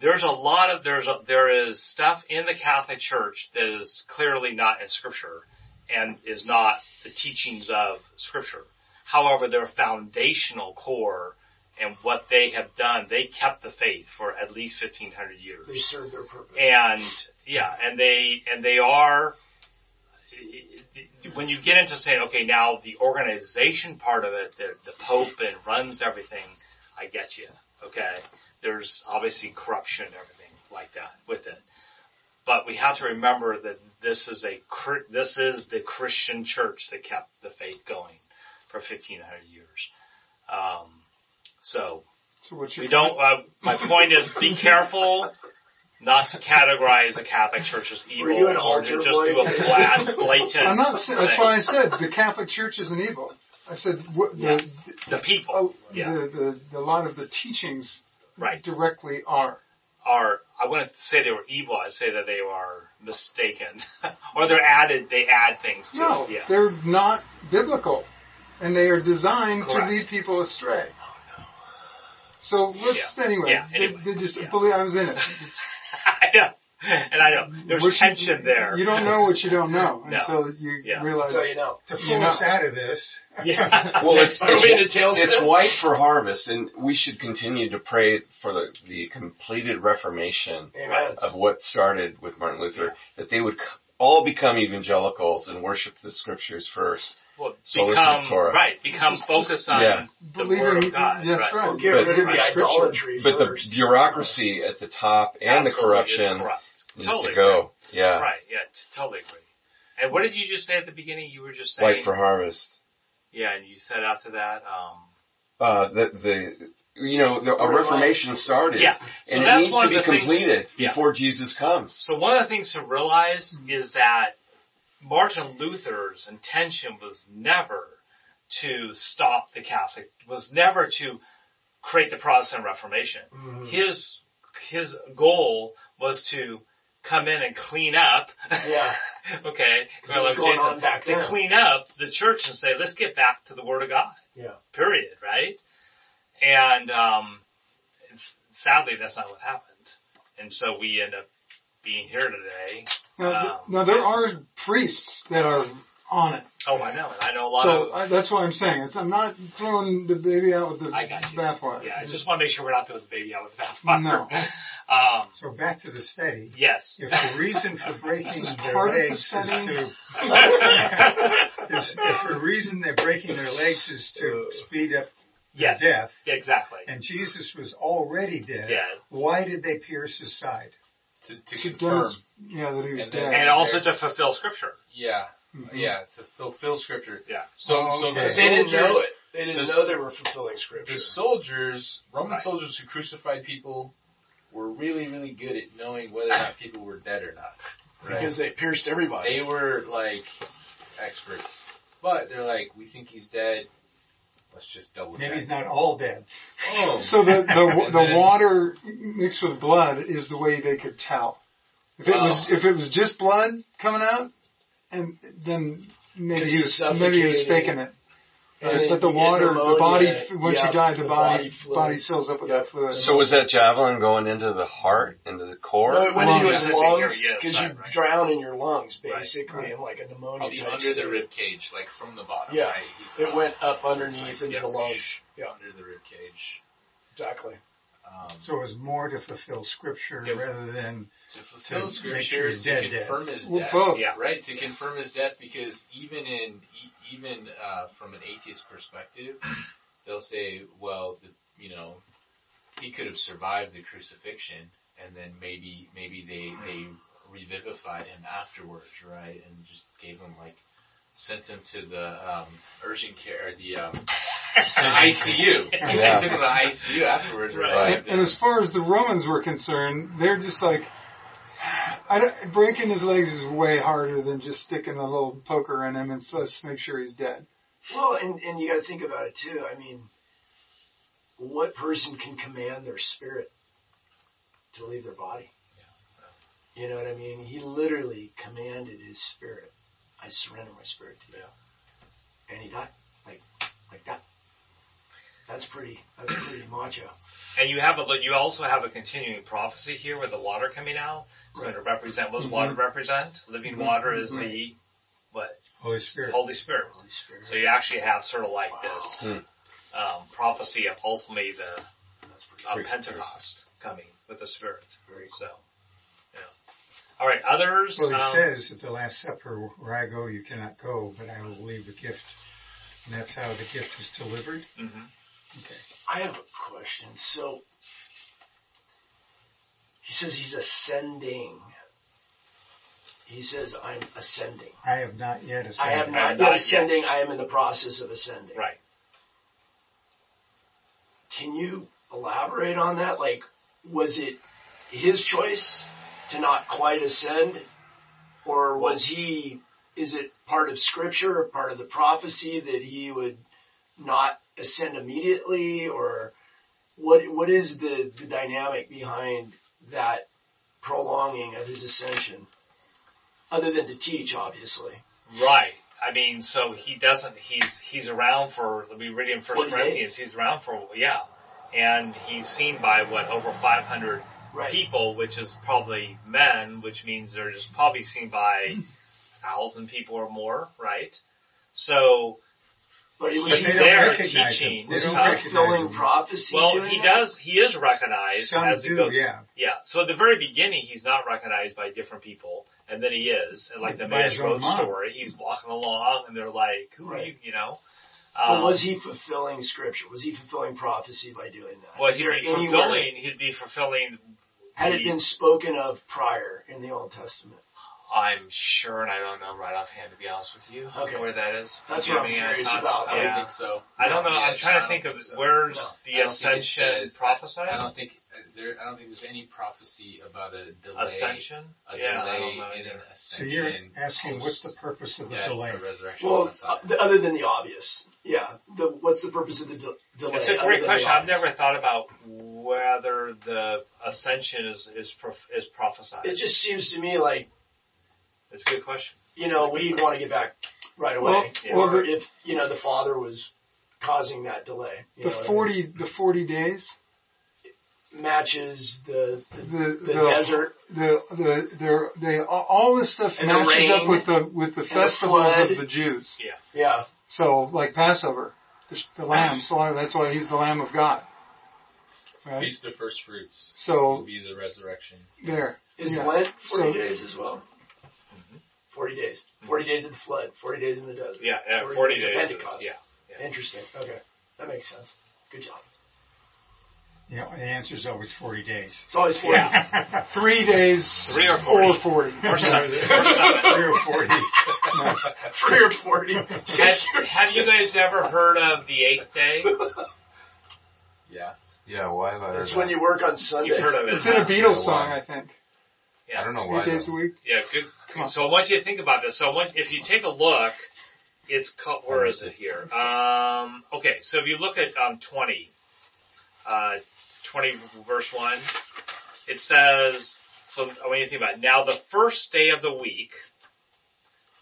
there's a lot of, there's a, there is stuff in the Catholic Church that is clearly not in scripture and is not the teachings of scripture. However, their foundational core and what they have done, they kept the faith for at least 1500 years. They serve their purpose. And yeah, and they and they are when you get into saying, okay, now the organization part of it, the, the Pope and runs everything, I get you. Okay, there's obviously corruption and everything like that with it, but we have to remember that this is a this is the Christian church that kept the faith going for 1500 years. Um, so So what's your we don't, uh, my point is be careful not to categorize the Catholic Church as evil Were you an or to just boy? do a blat, blatant I'm not. sa- That's why I said the Catholic Church isn't evil. I said what, Yeah. the, The people. oh, Yeah. the, the the lot of the teachings Right. directly are. are, I wouldn't say they were evil, I'd say that they are mistaken. or they're added, they add things to No, it. Yeah. they're not biblical, and they are designed Correct. to lead people astray. Oh, so let's anyway. Yeah, they- anyway, they just yeah. believe I was in it. I know. And I know. There's What you- tension there. You don't know what you don't know No. until you Yeah. realize. So you know. To You pull us out of this, Yeah. Well, it's, Are we in it's, it's white for harvest, and we should continue to pray for the, the completed reformation Amen. of what started with Martin Luther, that they would all become evangelicals and worship the scriptures first. Well, become, Scriptura. right, become focused on Yeah. the Believing, Word of God. that's right. right. Well, get But- rid of the idolatry But the first. bureaucracy at the top and the Absolutely is corruption corrupt. needs Totally to go. Yeah. Right, yeah, t- totally agree. And what did you just say at the beginning? You were just saying, White for harvest. yeah, and you said after that, um, Uh, the, the, you know, the, a reformation started. yeah. So and it that's needs one to of be the things- completed Yeah. before Jesus comes. So one of the things to realize is that Martin Luther's intention was never to stop the Catholic, was never to create the Protestant Reformation. Mhm. His, his goal was to come in and clean up, Yeah. okay, Because it was back to then. clean up the church and say, let's get back to the Word of God. Yeah. Period, right? And, um, sadly that's not what happened. And so we end up being here today. Now, th- Um, now there are priests that are on it. Oh, I know. And I know a lot So of, I, that's what I'm saying. It's, I'm not throwing the baby out with the I got you. bathwater. yeah, I just want to make sure we're not throwing the baby out with the bathwater. No. Um, so back to the study. yes. If the reason for breaking their part of the legs is to, is, if the reason they're breaking their legs is to speed up yes. death, Exactly. and Jesus was already dead, Yeah. why did they pierce his side? To, to To confirm. demonstrate, yeah, that he was And then- dead. And also to fulfill scripture. Yeah. Mhm. Yeah, to fulfill scripture. Yeah. So, Oh, so okay. the they didn't know it. They didn't the- know they were fulfilling scripture. the soldiers, Roman Right. soldiers who crucified people were really, really good at knowing whether or not people were dead or not. Right? Because they pierced everybody. They were like experts. But they're like, we think he's dead. Let's just double check. Maybe he's not all dead. Boom. So the the, And the water mixed with blood is the way they could tell. If it was Oh. if it was just blood coming out, and then maybe Because he he's was maybe he was suffocating. faking it. And But, the water, the body once yeah, you die, the, the body body body fills up with Yep. that fluid. So was that javelin going into the heart, into the core? No, it went Lungs. into his I think you're- lungs because you right. drown in your lungs basically Right. in like a pneumonia Probably type under the state. rib cage, like from the bottom. Yeah. Right? It went up underneath into yeah, the lungs. Yeah, Under the rib cage. exactly. Um, So it was more to fulfill scripture Yeah. rather than to fulfill to make scripture sure he's to dead, dead. confirm his Well, death. both. Yeah. Right, to confirm his death because even in, even, uh, from an atheist perspective, they'll say, well, the, you know, he could have survived the crucifixion and then maybe, maybe they, they revivified him afterwards, right? And just gave him like, sent him to the, um, urgent care, the, um, the ICU. Yeah. They took him to the ICU afterwards, right? Right. And, and as far as the Romans were concerned, they're just like, I don't, breaking his legs is way harder than just sticking a little poker in him and let's make sure he's dead. Well, and, and you gotta think about it too. I mean, what person can command their spirit to leave their body? You know what I mean? He literally commanded his spirit. I surrender my spirit to you. And he died. Like, like that. That's pretty, that's pretty macho. And you have a, you also have a continuing prophecy here with the water coming out. It's going to represent, what does water represent? Living water is the, what? Holy Spirit. Holy Spirit. Holy Spirit. So you actually have sort of like this, Hmm. um, prophecy of ultimately the, That's pretty uh, Pretty- Pentecost coming with the Spirit. Very So, yeah. Alright, others, Well, he um, says at the Last Supper, where I go, you cannot go, but I will leave a gift. And that's how the gift is delivered. mhm. Okay. I have a question. So, he says he's ascending. He says, I'm ascending. I have not yet ascended. I ascended. have I not yet not ascending. I am in the process of ascending. right. Can you elaborate on that? Like, was it his choice to not quite ascend? Or was he, is it part of scripture or part of the prophecy that he would not ascend immediately? Or what what is the, the dynamic behind that prolonging of his ascension? Other than to teach, obviously. Right. I mean, so he doesn't, he's, he's around for, we read in First Corinthians, he's around for, yeah. And he's seen by what, over 500 Right. people, which is probably men, which means they're just probably seen by a thousand people or more, right? So, But was he they don't there teaching, him. They was don't recognize fulfilling prophecy? well, he that? does, he is recognized Some as it do, goes. yeah. Yeah. So at the very beginning, he's not recognized by different people, and then he is. And like the Emmaus Road story, he's walking along, and they're like, "Who are you?" You know. But Um, was he fulfilling scripture? Was he fulfilling prophecy by doing that? well, he'd be anywhere- fulfilling. He'd be fulfilling. Had it been spoken of prior in the Old Testament? I'm sure, and I don't know right offhand to be honest with you, Okay. where that is. That's what I'm any, curious thoughts? about. I don't Yeah. think so. I don't know. Yeah, I'm trying to don't think of so. where's No. The don't think it ascension says- prophesied. I don't think uh, there. I don't think there's any prophecy about a delay. ascension. A yeah, I delay don't know. in an either. So you're asking post what's the purpose of the death delay? or resurrection. Well, of the uh, Messiah. other than the obvious, yeah. The, what's the purpose of the de- delay? It's a great question. I've never thought about whether the ascension is is prof- is prophesied. It just seems to me like It's a good question. you know we'd want to get back right away, Well- well, or if you know the father was causing that delay. You The know what I forty, the forty days, matches the the, the the, the desert. the the they're, they all this stuff And the matches up with the with the the festivals flood. of the Jews. Yeah, yeah. So like Passover, the, the lamb slaughter. That's why he's the Lamb of God. Right. Feast of first fruits So will So be the resurrection. there. is Yeah. Lent forty So- days as well? Forty days. Mm-hmm. Forty days of the flood. Forty days in the desert. Yeah, yeah 40 40 days of days. is- Pentecost. yeah. Interesting. Okay, that makes sense. Good job. Yeah, the answer is always 40 days. It's always forty. Yeah. Three days Three or 40. or forty. Or seven. Or seven. Three or 40. Three or forty. Have, have you guys ever heard of the eighth day? Yeah. Yeah, why have I heard That's that? when you work on Sundays. You've heard of it. It's in a? Beatles Yeah, song. I think. I don't know why. Eight days though. a week. Yeah, good. So I want you to think about this. So I want, if you take a look, it's called, where is it here? Um, okay, so if you look at um, 20, uh, 20 verse 1, it says, so I want you to think about it. Now the first day of the week,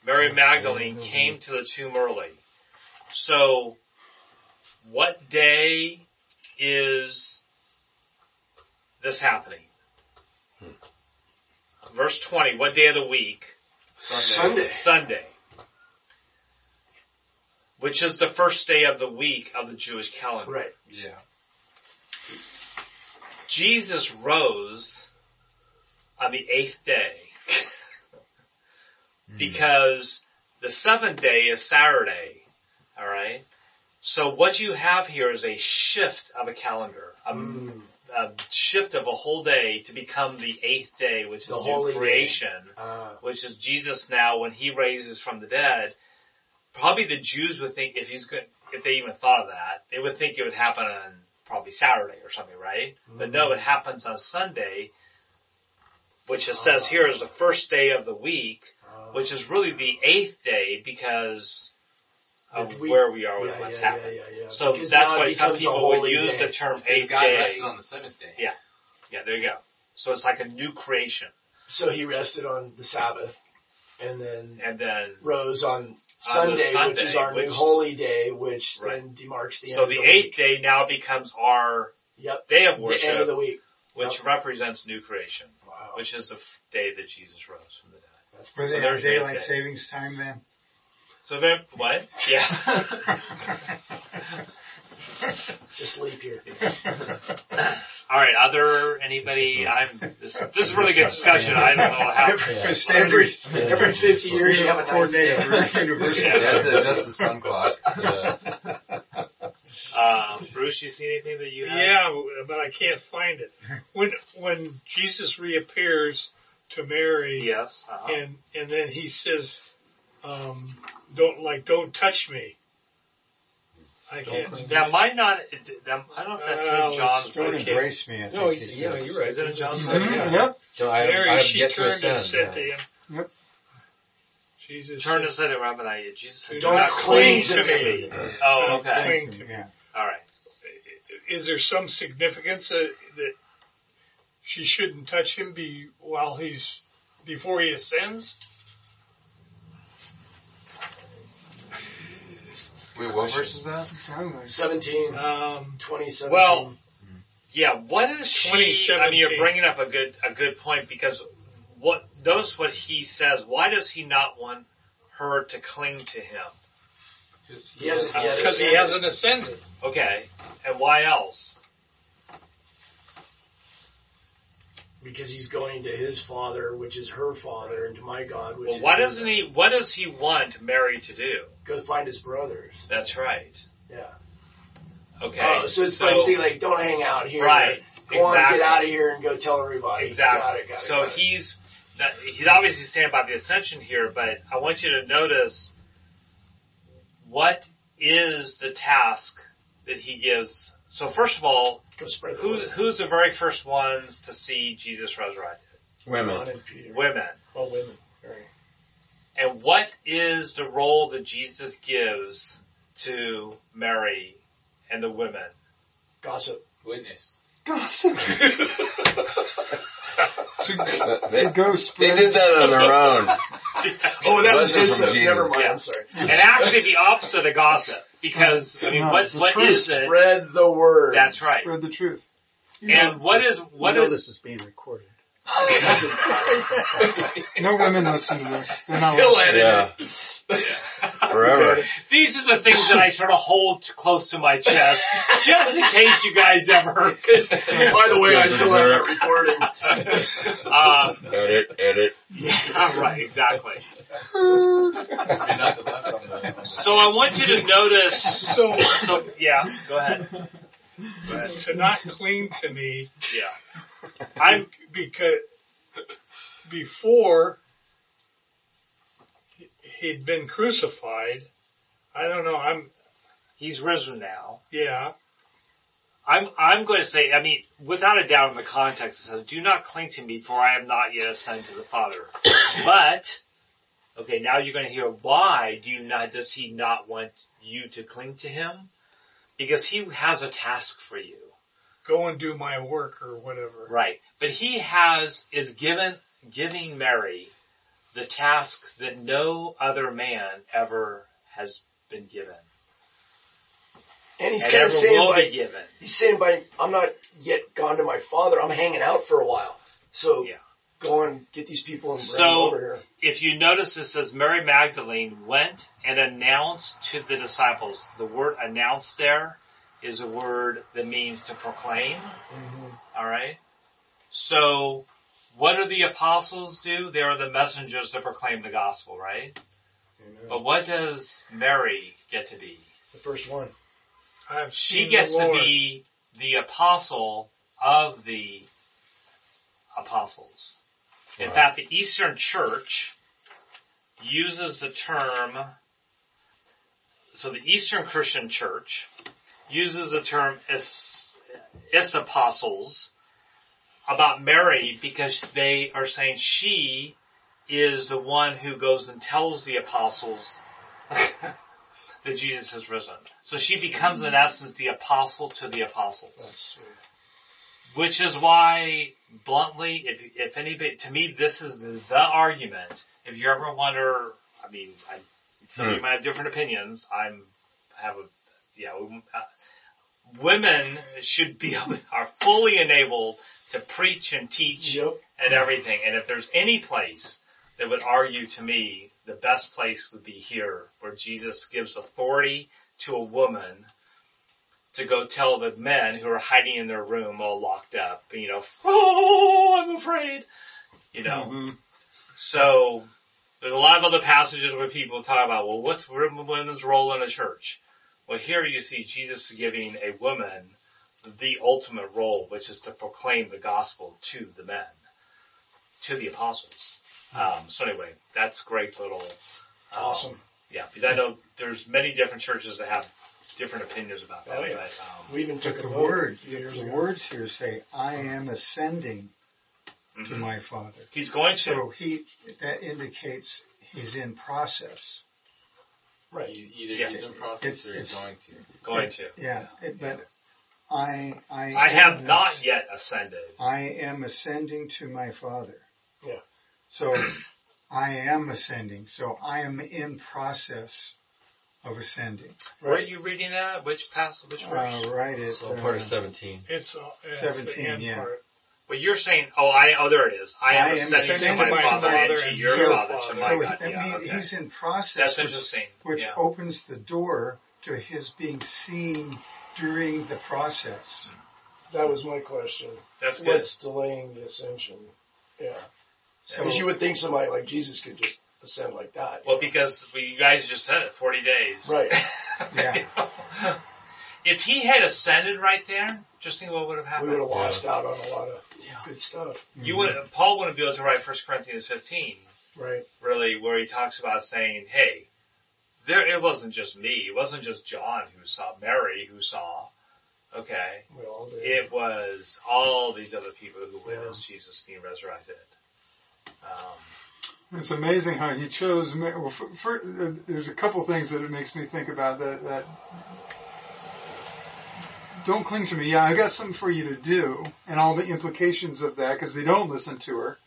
Mary Magdalene came to the tomb early. So what day is this happening? Verse 20, what day of the week? Sunday. Sunday. Which is the first day of the week of the Jewish calendar. Right. Yeah. Jesus rose on the eighth day because the seventh day is Saturday. Alright? So what you have here is a shift of a calendar. A, Mm. A shift of a whole day to become the eighth day, which is The new holy creation. Uh, which is Jesus now when he raises from the dead, probably the Jews would think if he's good, if they even thought of that, they would think it would happen on probably Saturday or something, right? But no, it happens on Sunday, which it says here is the first day of the week, uh, which is really the eighth day because of The week- where we are when yeah, what's yeah, happened. yeah, yeah, yeah. So Because that's why some people would holy use day. the term Because eighth God day. rested on the seventh day. Yeah. Yeah, there you go. So it's like a new creation. So he rested on the Sabbath, and then And then rose on On Sunday, which is our which- new holy day, which Right. then demarks the So end the the eighth week. day now becomes our Yep. day of The end of worship, the week. which represents new creation, Wow. which is the f- day that Jesus rose from the dead. That's Were So they on there's daylight day. savings time then? So then, what? Yeah. just leap year. All right. Other anybody? I'm. This, this is really good discussion. I don't know how. Every every fifty years you have a ninth coordinator day. university. Yeah. That's, the, that's the sun clock. Yeah. Uh, Bruce, you see anything that you have? Yeah, but I can't find it. When when Jesus reappears to Mary, Yes. Uh-huh. and and then he says, um, "Don't like, don't touch me." I can't. That might not. it- That, I don't know if that's Well, in John's. Don't Okay. embrace me. I No, think he's, he yeah, said. you're right. Is it in John's? Mhm, Yeah. Yep. So I, Mary, I have she yet to turned and ascend. said yeah. to him, Yep. Jesus, Turn said, and said to Rabbi Jesus said, Don't "Do not cling cling to to me." me. Oh, okay. Cling to me. Yeah. All right. is there some significance that, that she shouldn't touch him be while he's before he ascends? Wait, what verse is that? Sound 17, Um, 2017. Well, Yeah, what is she? I mean, you're bringing up a good a good point because what notice what he says. Why does he not want her to cling to him? he hasn't yet because he hasn't ascended. Okay, and why else? Because he's going to his father, which is her father, and to my God, which Well, is why doesn't he? What does he want Mary to do? go find his brothers? That's right. Yeah. Okay, Oh, so it's basically like, don't hang out here. right, Go on, exactly. get out of here and go tell everybody. Exactly. Got it, got it, so got he's that, he's obviously saying about the ascension here, but I want you to notice what is the task that he gives. So first of all, go spread the who, word. who's the very first ones to see Jesus resurrected? Women. John and Peter. Women. Well, women. Right. And what is the role that Jesus gives to Mary and the women? Gossip. Witness. gossip. They, to go they did that on their own. Oh, that was Wasn't his. from uh, Never mind. Yeah. I'm sorry. And actually the opposite of gossip. Because, I mean, No, what, it's the what truth. is it? Spread the word. That's right. Spread the truth. And what is, what you know is, this is being recorded. No women listen to this. They're not He'll listening. edit Yeah. Forever. These are the things that I sort of hold close to my chest, just in case you guys ever. By the way, I still have that recording. Um, Edit, edit. yeah, right, exactly. You're not the left on the- So I want you to notice. So So yeah, go ahead. to not cling to me Yeah, I'm because before he- he'd been crucified. I don't know. I'm he's risen now. yeah. I'm I'm going to say. I mean, without a doubt, in the context, it says, "Do not cling to me, for I am not yet ascended to the Father." But okay, now you're going to hear why do you not? Does he not want you to cling to him? Because he has a task for you. Go and do my work or whatever. Right. But he has, is given, giving Mary the task that no other man ever has been given. And he's and kind of saying will by, be given. he's saying by, I'm not yet gone to my father. I'm hanging out for a while. So Yeah. go and get these people and bring So- them over here. If you notice it says Mary Magdalene went and announced to the disciples. The word announced there is a word that means to proclaim. Mm-hmm. Alright? So, what do the apostles do? They are the messengers that proclaim the gospel, right? But what does Mary get to be? The first one. I've she gets to be the apostle of the apostles. In fact, the Eastern Church uses the term, so the Eastern Christian Church uses the term is, is apostles about Mary because they are saying she is the one who goes and tells the apostles that Jesus has risen. So she becomes in essence the apostle to the apostles. That's sweet. Which is why, bluntly, if, if anybody, to me this is the, the argument. If you ever wonder, I mean, I, some of you might have different opinions. I'm, have a, yeah, uh, women should be, able are fully enabled to preach and teach Yep. and everything. And if there's any place that would argue to me the best place would be here where Jesus gives authority to a woman to go tell the men who are hiding in their room all locked up, you know, oh, I'm afraid, you know. Mm-hmm. So there's a lot of other passages where people talk about, well, what's women's role in a church? Well, here you see Jesus giving a woman the ultimate role, which is to proclaim the gospel to the men, to the apostles. Um, so anyway, that's great little, um, Awesome. yeah, because I know there's many different churches that have different opinions about that. Oh, yeah. but, um, We even took the vote word, a few years the words here say, I am ascending to mhm. my Father. He's going to. So he, that indicates he's in process. Right. E- Either Yeah. he's in process It's- or he's it's- going to. Going to. Yeah, it- but I, I, I have am not yet ascended. I am ascending to my Father. Yeah. So I am ascending. So I am in process of ascending. Where are you reading that? Which passage? Which verse? Uh, right at So uh, part of 17. It's, uh, it's 17, the end yeah. part. Well, you're saying, oh, I, oh, there it is. I am I am ascending to my my Father and Father to and your your Father, to Father. my so God. I Yeah, mean, okay. he's in process, That's which, interesting. which yeah. opens the door to his being seen during the process. That was my question. That's good. What's delaying the ascension? Yeah. So Because you would think somebody like Jesus could just ascend like that. Well, because well, you guys just said it, 40 days. Right. Yeah. If he had ascended right there, just think what would have happened. we would happened. have lost out on a lot of good stuff. You would Paul wouldn't be able to write 1 Corinthians 15, Right. really, where he talks about saying, hey, there, it wasn't just me, it wasn't just John who saw, Mary who saw, okay, We all did. it was all these other people who witnessed Jesus being resurrected. Um, It's amazing how he chose. Well, for, for, uh, there's a couple things that it makes me think about that. That don't cling to me. Yeah, I've got something for you to do, and all the implications of that because they don't listen to her.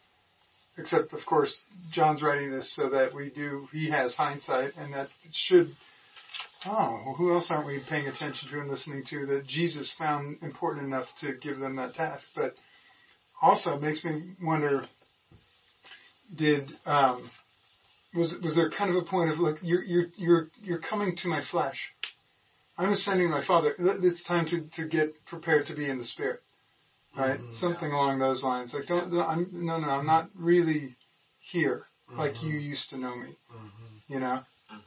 Except, of course, John's writing this so that we do. He has hindsight, and that should. Oh, well, who else aren't we paying attention to and listening to that Jesus found important enough to give them that task? But also, it makes me wonder did um, was was there kind of a point of look you're you're you're you're coming to my flesh i'm ascending my father it's time to to get prepared to be in the spirit right mm, something along those lines like don't don't- i'm no no i'm not really here like mm-hmm. you used to know me mm-hmm. you know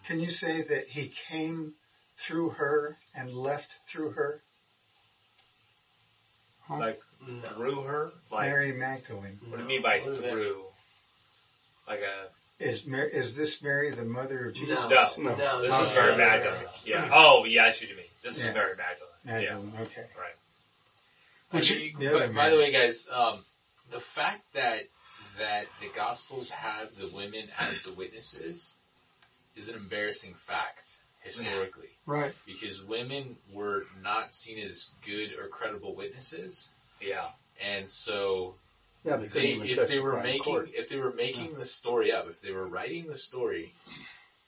Can you say that he came through her and left through her? Huh? like, through her? Like, Mary Magdalene. what do you mean by What is that? through? Like a, Is Mar- is this Mary the mother of Jesus? No. no, No, this this is is Mary Mary Magdalene. Yeah. Oh, yeah, I see what you mean. This Yeah. is Mary Magdalene. Yeah. Magdalene, okay. Right. Which I you- mean, the by, other by the way, guys, um, the fact that that the Gospels have the women as the witnesses is an embarrassing fact historically, right because women were not seen as good or credible witnesses, Yeah. and so Yeah, they, if they were making court. if they were making the story up, if they were writing the story,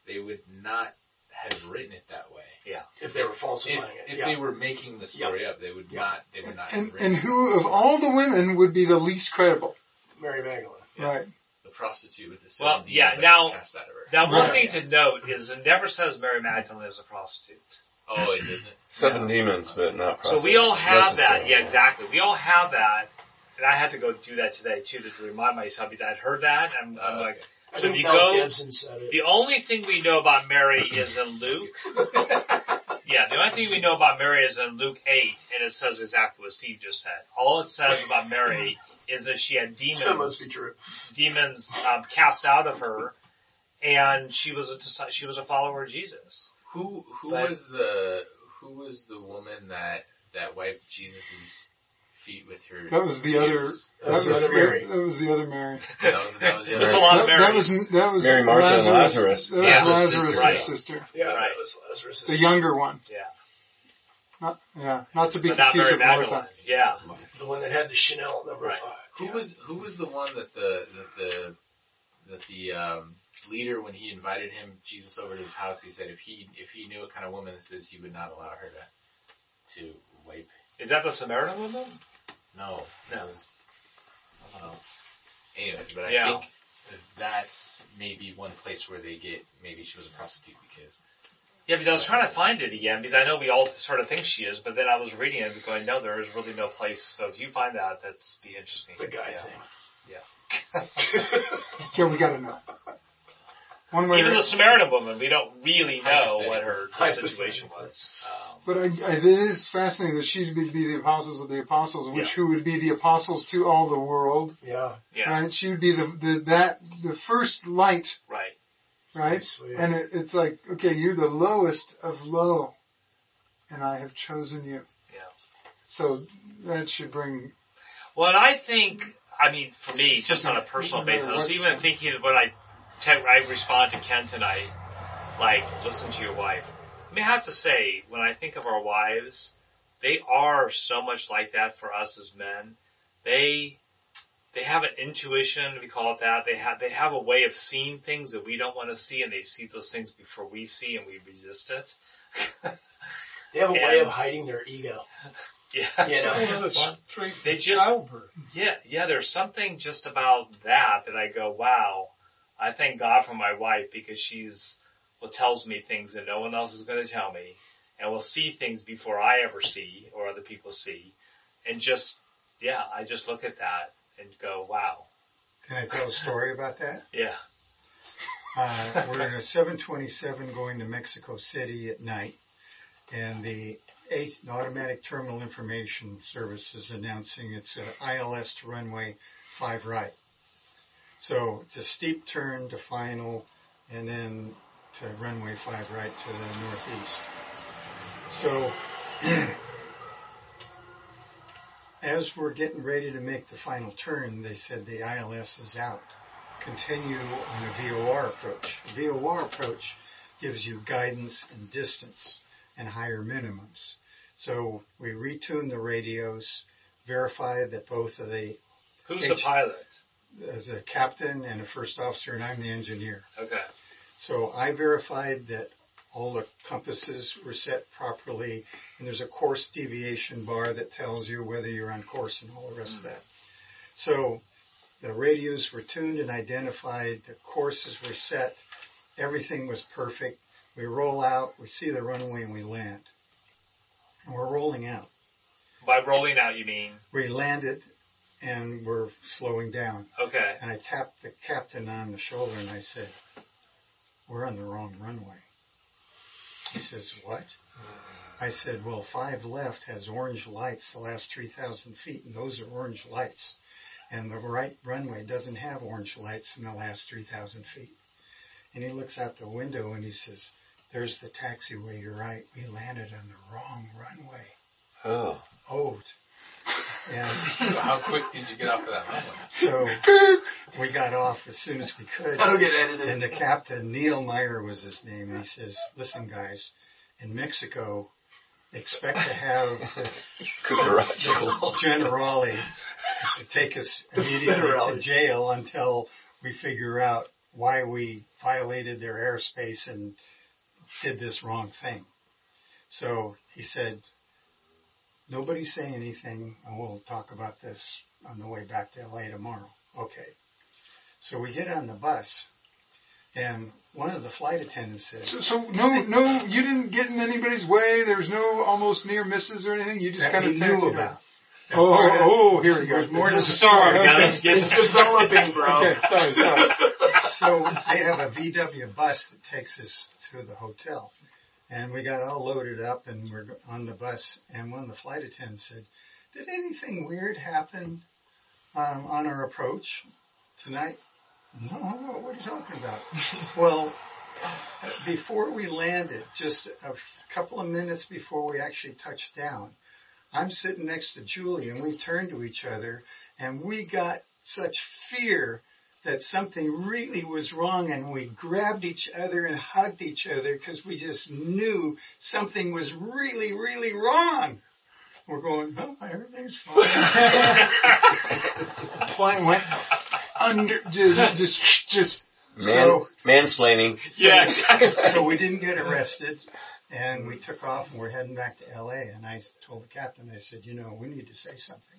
they would not have written it that way. Yeah. if they were If, falsifying it. if yeah. they were making the story up, they would not. They would not. have and written and it. who of all the women would be the least credible Mary Magdalene. Yeah. right the prostitute with the seven Well, demons yeah, now- cast out of her. Now, one Right. thing to note is it never says Mary Magdalene is a prostitute. Oh, it doesn't. Seven demons, but not prostitutes. So we all have that. Yeah, exactly. We all have that. And I had to go do that today too to remind myself because I'd heard that. I'm, I'm Uh, like, I So if you go- Gibson said it. the only thing we know about Mary is in Luke. Yeah, the only thing we know about Mary is in Luke 8, and it says exactly what Steve just said. All it says about Mary is that she had So it must demons, be true. demons um, cast out of her, and she was a she was a follower of Jesus. Who who But- was the who was the woman that that wiped Jesus' feet with her? that was the other tears? that was was, the other Mary. that was the other Mary That was, that was the There's other a lot that, of that Marys. was that was Mary, Martha, and Lazarus Lazarus. that Yeah, the Lazarus' sister, right. sister Yeah, Right. that was Lazarus. the younger one Yeah, not yeah not to be but not confused with Martha Yeah, The one that had the Chanel number Right. five. Who was who was the one that the that the that the um, leader when he invited him Jesus over to his house he said if he if he knew what kind of woman this is he would not allow her to to wipe is that the Samaritan woman? No that No. was someone else anyways but I Yeah. think that's maybe one place where they get maybe she was a prostitute because Yeah, because I was trying to find it again because I know we all sort of think she is, but then I was reading it and going, no, there is really no place. So if you find that, that's be interesting. It's a guy yeah. thing. yeah we gotta know one way Even the Samaritan woman, we don't really know what her, her situation was. Um, But I, I, it is fascinating that she would be the apostles of the apostles, which who would be the apostles to all the world, Yeah. yeah, right? She would be the, the that the first light, right. right? Sweet. And it, it's like, okay, you're the lowest of low, and I have chosen you. Yeah. So that should bring. Well, and I think, I mean, for me, just on a personal basis, I was even thinking when I, te- I respond to Ken tonight, like, listen to your wife. I mean, I have to say, when I think of our wives, they are so much like that for us as men. They, they have an intuition, we call it that. They have, they have a way of seeing things that we don't want to see and they see those things before we see and we resist it. They have a way of hiding their ego. yeah. You know, One of the strength They just- childbirth. Yeah, yeah, there's something just about that that I go, wow, I thank God for my wife because she's, well, tells me things that no one else is going to tell me and will see things before I ever see or other people see. And just, yeah, I just look at that and go, wow. Can I tell a story about that? Yeah. Uh, we're in a 727 going to Mexico City at night, and the eight, Automatic Terminal Information Service is announcing it's a ILS to runway five right. So it's a steep turn to final, and then to runway five right to the northeast. So as we're getting ready to make the final turn, they said the ILS is out continue on a VOR approach. A VOR approach gives you guidance and distance and higher minimums. So we retune the radios, verify that both of the, Who's the pilot? As a captain and a first officer, and I'm the engineer. Okay. So I verified that all the compasses were set properly, and there's a course deviation bar that tells you whether you're on course and all the rest of mm. that. So the radios were tuned and identified, the courses were set, everything was perfect. We roll out, we see the runway, and we land. And we're rolling out. By rolling out, you mean? We landed, and we're slowing down. Okay. And I tapped the captain on the shoulder and I said, we're on the wrong runway. He says, what? I said, well, five left has orange lights the last 3,000 feet and those are orange lights. And the right runway doesn't have orange lights in the last 3,000 feet. And he looks out the window and he says, there's the taxiway, you're right. We landed on the wrong runway. Oh. Oh. And How quick did you get off of that runway? so we got off as soon as we could. that'll get edited. And the captain, Neil Meyer was his name, and he says, listen guys, in Mexico, expect to have Cucaracho. Generali to take us immediately to Federale. jail until we figure out why we violated their airspace and did this wrong thing. So he said, nobody say anything and we'll talk about this on the way back to LA tomorrow. Okay. So we get on the bus and one of the flight attendants said, So, so no, no, you didn't get in anybody's way. There was no almost near misses or anything. You just kind of knew about. That Oh, part oh, here we go. There's more to It's the a story, story. guys. Get it's developing, bro. Okay, sorry, sorry. so they have a VW bus that takes us to the hotel. And we got all loaded up and we're on the bus and one of the flight attendants said, did anything weird happen um, on our approach tonight? No, no, what are you talking about? well, before we landed, just a couple of minutes before we actually touched down, I'm sitting next to Julie and we turned to each other and we got such fear that something really was wrong and we grabbed each other and hugged each other because we just knew something was really, really wrong. We're going, oh, everything's fine. Plane went under, just, just, Man, mansplaining. Yeah, exactly. so we didn't get arrested and we took off and we're heading back to LA and I told the captain, I said, you know, we need to say something.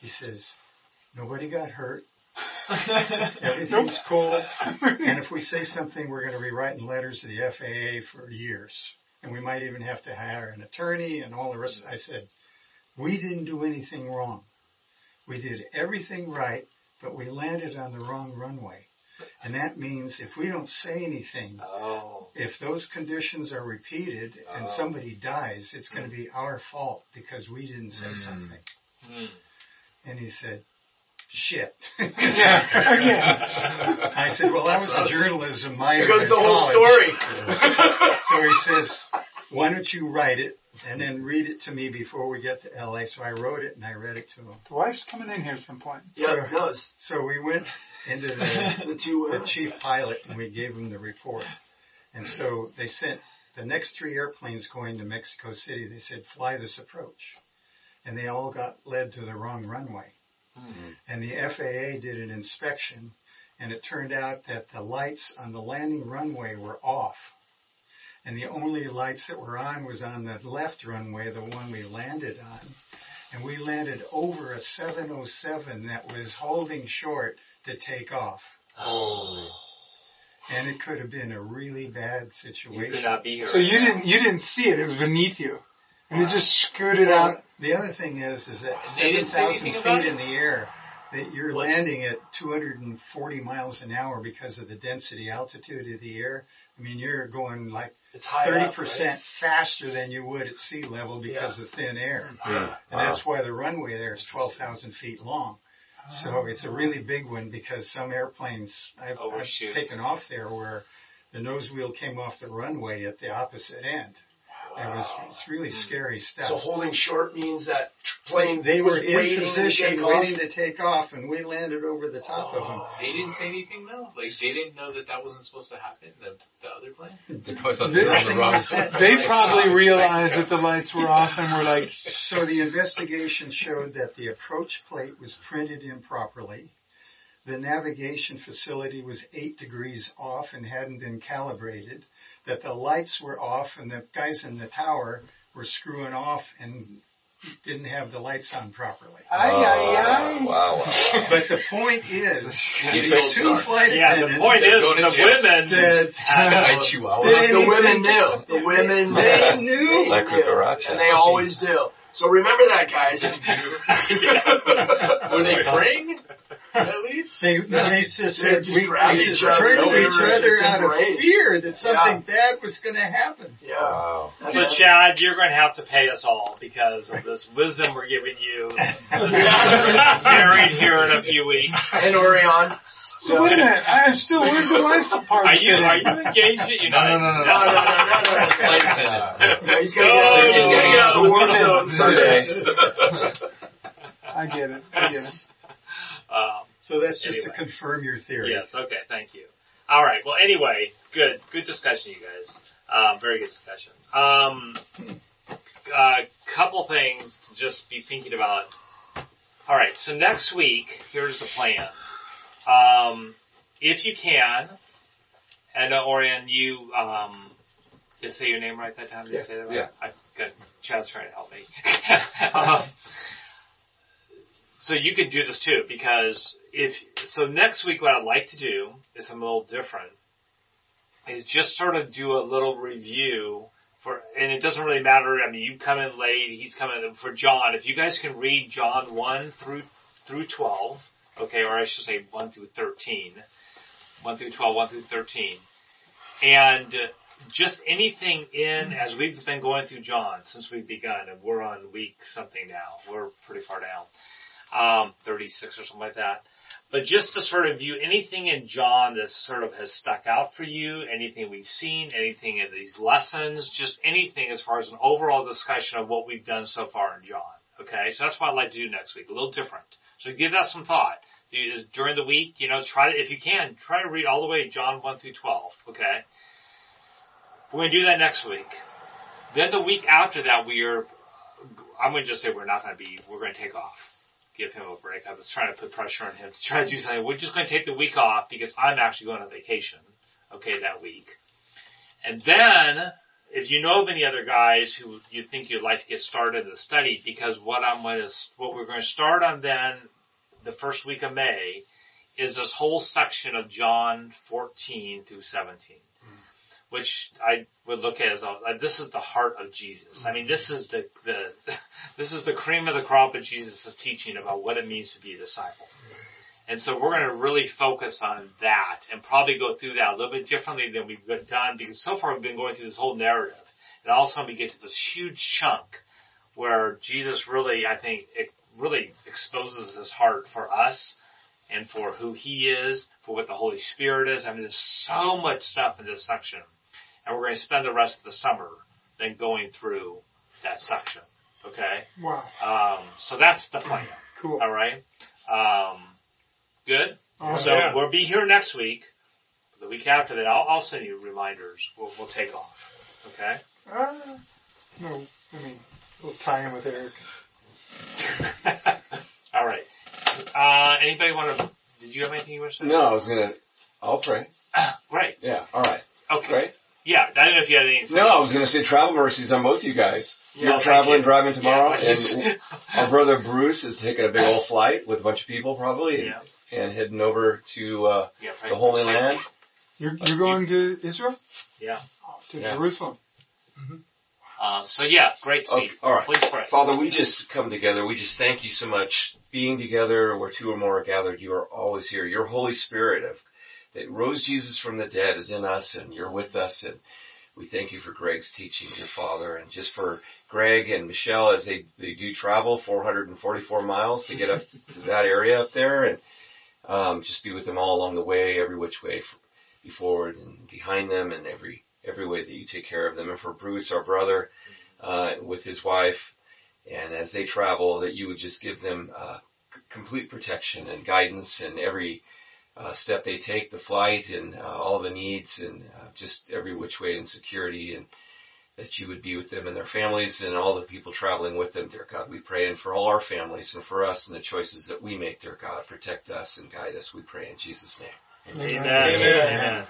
He says, nobody got hurt. Everything's cool. And if we say something, we're going to be writing letters to the FAA for years. And we might even have to hire an attorney and all the rest. I said, we didn't do anything wrong. We did everything right, but we landed on the wrong runway. And that means if we don't say anything, Oh. if those conditions are repeated and Oh. somebody dies, it's going to be our fault because we didn't say Mm. something. Hmm. And he said, shit. yeah, again. I said, well, that was a journalism minor. Here goes the whole college." story. So he says, why don't you write it and then read it to me before we get to LA? So I wrote it and I read it to him. The wife's coming in here at some point. yeah, no, it's So we went into the, the two the chief pilot and we gave him the report. And so they sent the next three airplanes going to Mexico City, they said, fly this approach. And they all got led to the wrong runway. Hmm. And the FAA did an inspection and it turned out that the lights on the landing runway were off. And the only lights that were on was on the left runway, the one we landed on. And we landed over a 707 that was holding short to take off. Oh. And it could have been a really bad situation. You could not be here. So you didn't you didn't see it. It was beneath you, and it just scooted out. The other thing is, is that They didn't say 7,000 feet in the air, that you're landing at 240 miles an hour because of the density altitude of the air. I mean, you're going like It's 30% up, right? faster than you would at sea level because of thin air. Yeah. And that's why the runway there is 12,000 feet long. So oh. it's a really big one because some airplanes I've, I've taken off there where the nose wheel came off the runway at the opposite end. It was, it's really hmm. scary stuff. So holding short means that plane They were in waiting to position, waiting to take off, and we landed over the top of them. They didn't say anything though. Like they didn't know that that wasn't supposed to happen. The the other plane. They probably thought they were on the wrong was. They probably realized uh, that the lights were off and were like, So the investigation showed that the approach plate was printed improperly. The navigation facility was eight degrees off and hadn't been calibrated. That the lights were off and the guys in the tower were screwing off and didn't have the lights on properly. ay, ay, oh, ay. Wow, wow, wow. But the point is, Give the two start. flight yeah, the attendants point is going the women said, Hi, Chihuahua. They- The women knew. The women knew. they knew. Like They knew. cucaracha. And they always do. So remember that, guys. Were they praying? At least. They, they just They said just we, we each just other. turned to each other out of embraced. fear that something bad was going to happen. Yeah. Wow. So Chad, you're going to have to pay us all because of this wisdom we're giving you. Married here in a few weeks. And Orion. So wait a minute, I'm still where's the wife part Are you are you engaged? yet? You're not. No, no, no, No, no, no, no, no, no. Flight. No, He's gonna get, he's gonna get out of the war zone someday. I get it. I get it. Um, So that's just Anyway. to confirm your theory. yes. Okay. Thank you. All right. Well, anyway, good good discussion, you guys. Um, very good discussion. Um, a couple things to just be thinking about. All right. So next week, here's the plan. Um, if you can, and uh, Orion, you um, did I say your name right that time? Did I Yeah. say that right? Yeah. I got Chad's trying to help me. um, so you could do this too, because if so, next week what I'd like to do is something a little different. Is just sort of do a little review for, and it doesn't really matter. I mean, you come in late, he's coming for John. If you guys can read John one through through twelve, okay, or I should say one through thirteen, one through 12, 1 through thirteen, and uh, just anything in as we've been going through John since we've begun, and we're on week something now. We're pretty far down, um, 36 or something like that. But just to sort of view anything in John that sort of has stuck out for you, anything we've seen, anything in these lessons, just anything as far as an overall discussion of what we've done so far in John. Okay, so that's what I'd like to do next week, a little different. So give that some thought. During the week, you know, try to, if you can, try to read all the way John 1 through 12, okay? We're going to do that next week. Then the week after that, we are, I'm going to just say we're not going to be, we're going to take off. Give him a break. I was trying to put pressure on him to try to do something. We're just going to take the week off because I'm actually going on vacation, okay, that week. And then, if you know of any other guys who you think you'd like to get started in the study, because what I'm going to, what we're going to start on then, the first week of May, is this whole section of John 14 through 17 which I would look at as like, this is the heart of Jesus. I mean, this is the, the, this is the cream of the crop of Jesus' teaching about what it means to be a disciple. And so we're going to really focus on that and probably go through that a little bit differently than we've done because so far we've been going through this whole narrative. And all of a sudden we get to this huge chunk where Jesus really, I think, it really exposes his heart for us and for who he is, for what the Holy Spirit is. I mean, there's so much stuff in this section. And we're going to spend the rest of the summer then going through that section. Okay? Wow. Um, so that's the plan. Cool. Alright? Um, good? Awesome. So Yeah. we'll be here next week. The week after that, I'll, I'll send you reminders. We'll, we'll take off. Okay. Uh, no, I mean, we'll tie in with Eric. All right. Uh, anybody want to? Did you have anything you want to say? No, I was gonna. I'll pray. Great. Yeah. All right. Okay. Pray. Yeah. I don't know if you had anything. No, I was gonna say travel mercies on both of you guys. Yeah, You're traveling, you. driving tomorrow, Yeah, and our brother Bruce is taking a big old flight with a bunch of people probably, and, yeah. and heading over to uh, Yeah. the Holy Land. You're, you're going to Israel? Yeah. To Yeah. Jerusalem. Um, so yeah, great, Okay, all right. Please pray. Father, we just come together. We just thank you so much. Being together where two or more are gathered, you are always here. Your Holy Spirit of, that rose Jesus from the dead is in us and you're with us and we thank you for Greg's teaching, dear Father, and just for Greg and Michelle as they, they do travel 444 miles to get up to that area up there and um, just be with them all along the way, every which way f- be forward and behind them and every every way that you take care of them. And for Bruce, our brother, uh, with his wife, and as they travel, that you would just give them uh, complete protection and guidance and every uh, step they take, the flight and uh, all the needs, and uh, just every which way in security, and that you would be with them and their families and all the people traveling with them, dear God. We pray, and for all our families and for us and the choices that we make, dear God, protect us and guide us. We pray in Jesus' name. Amen. Amen. Amen.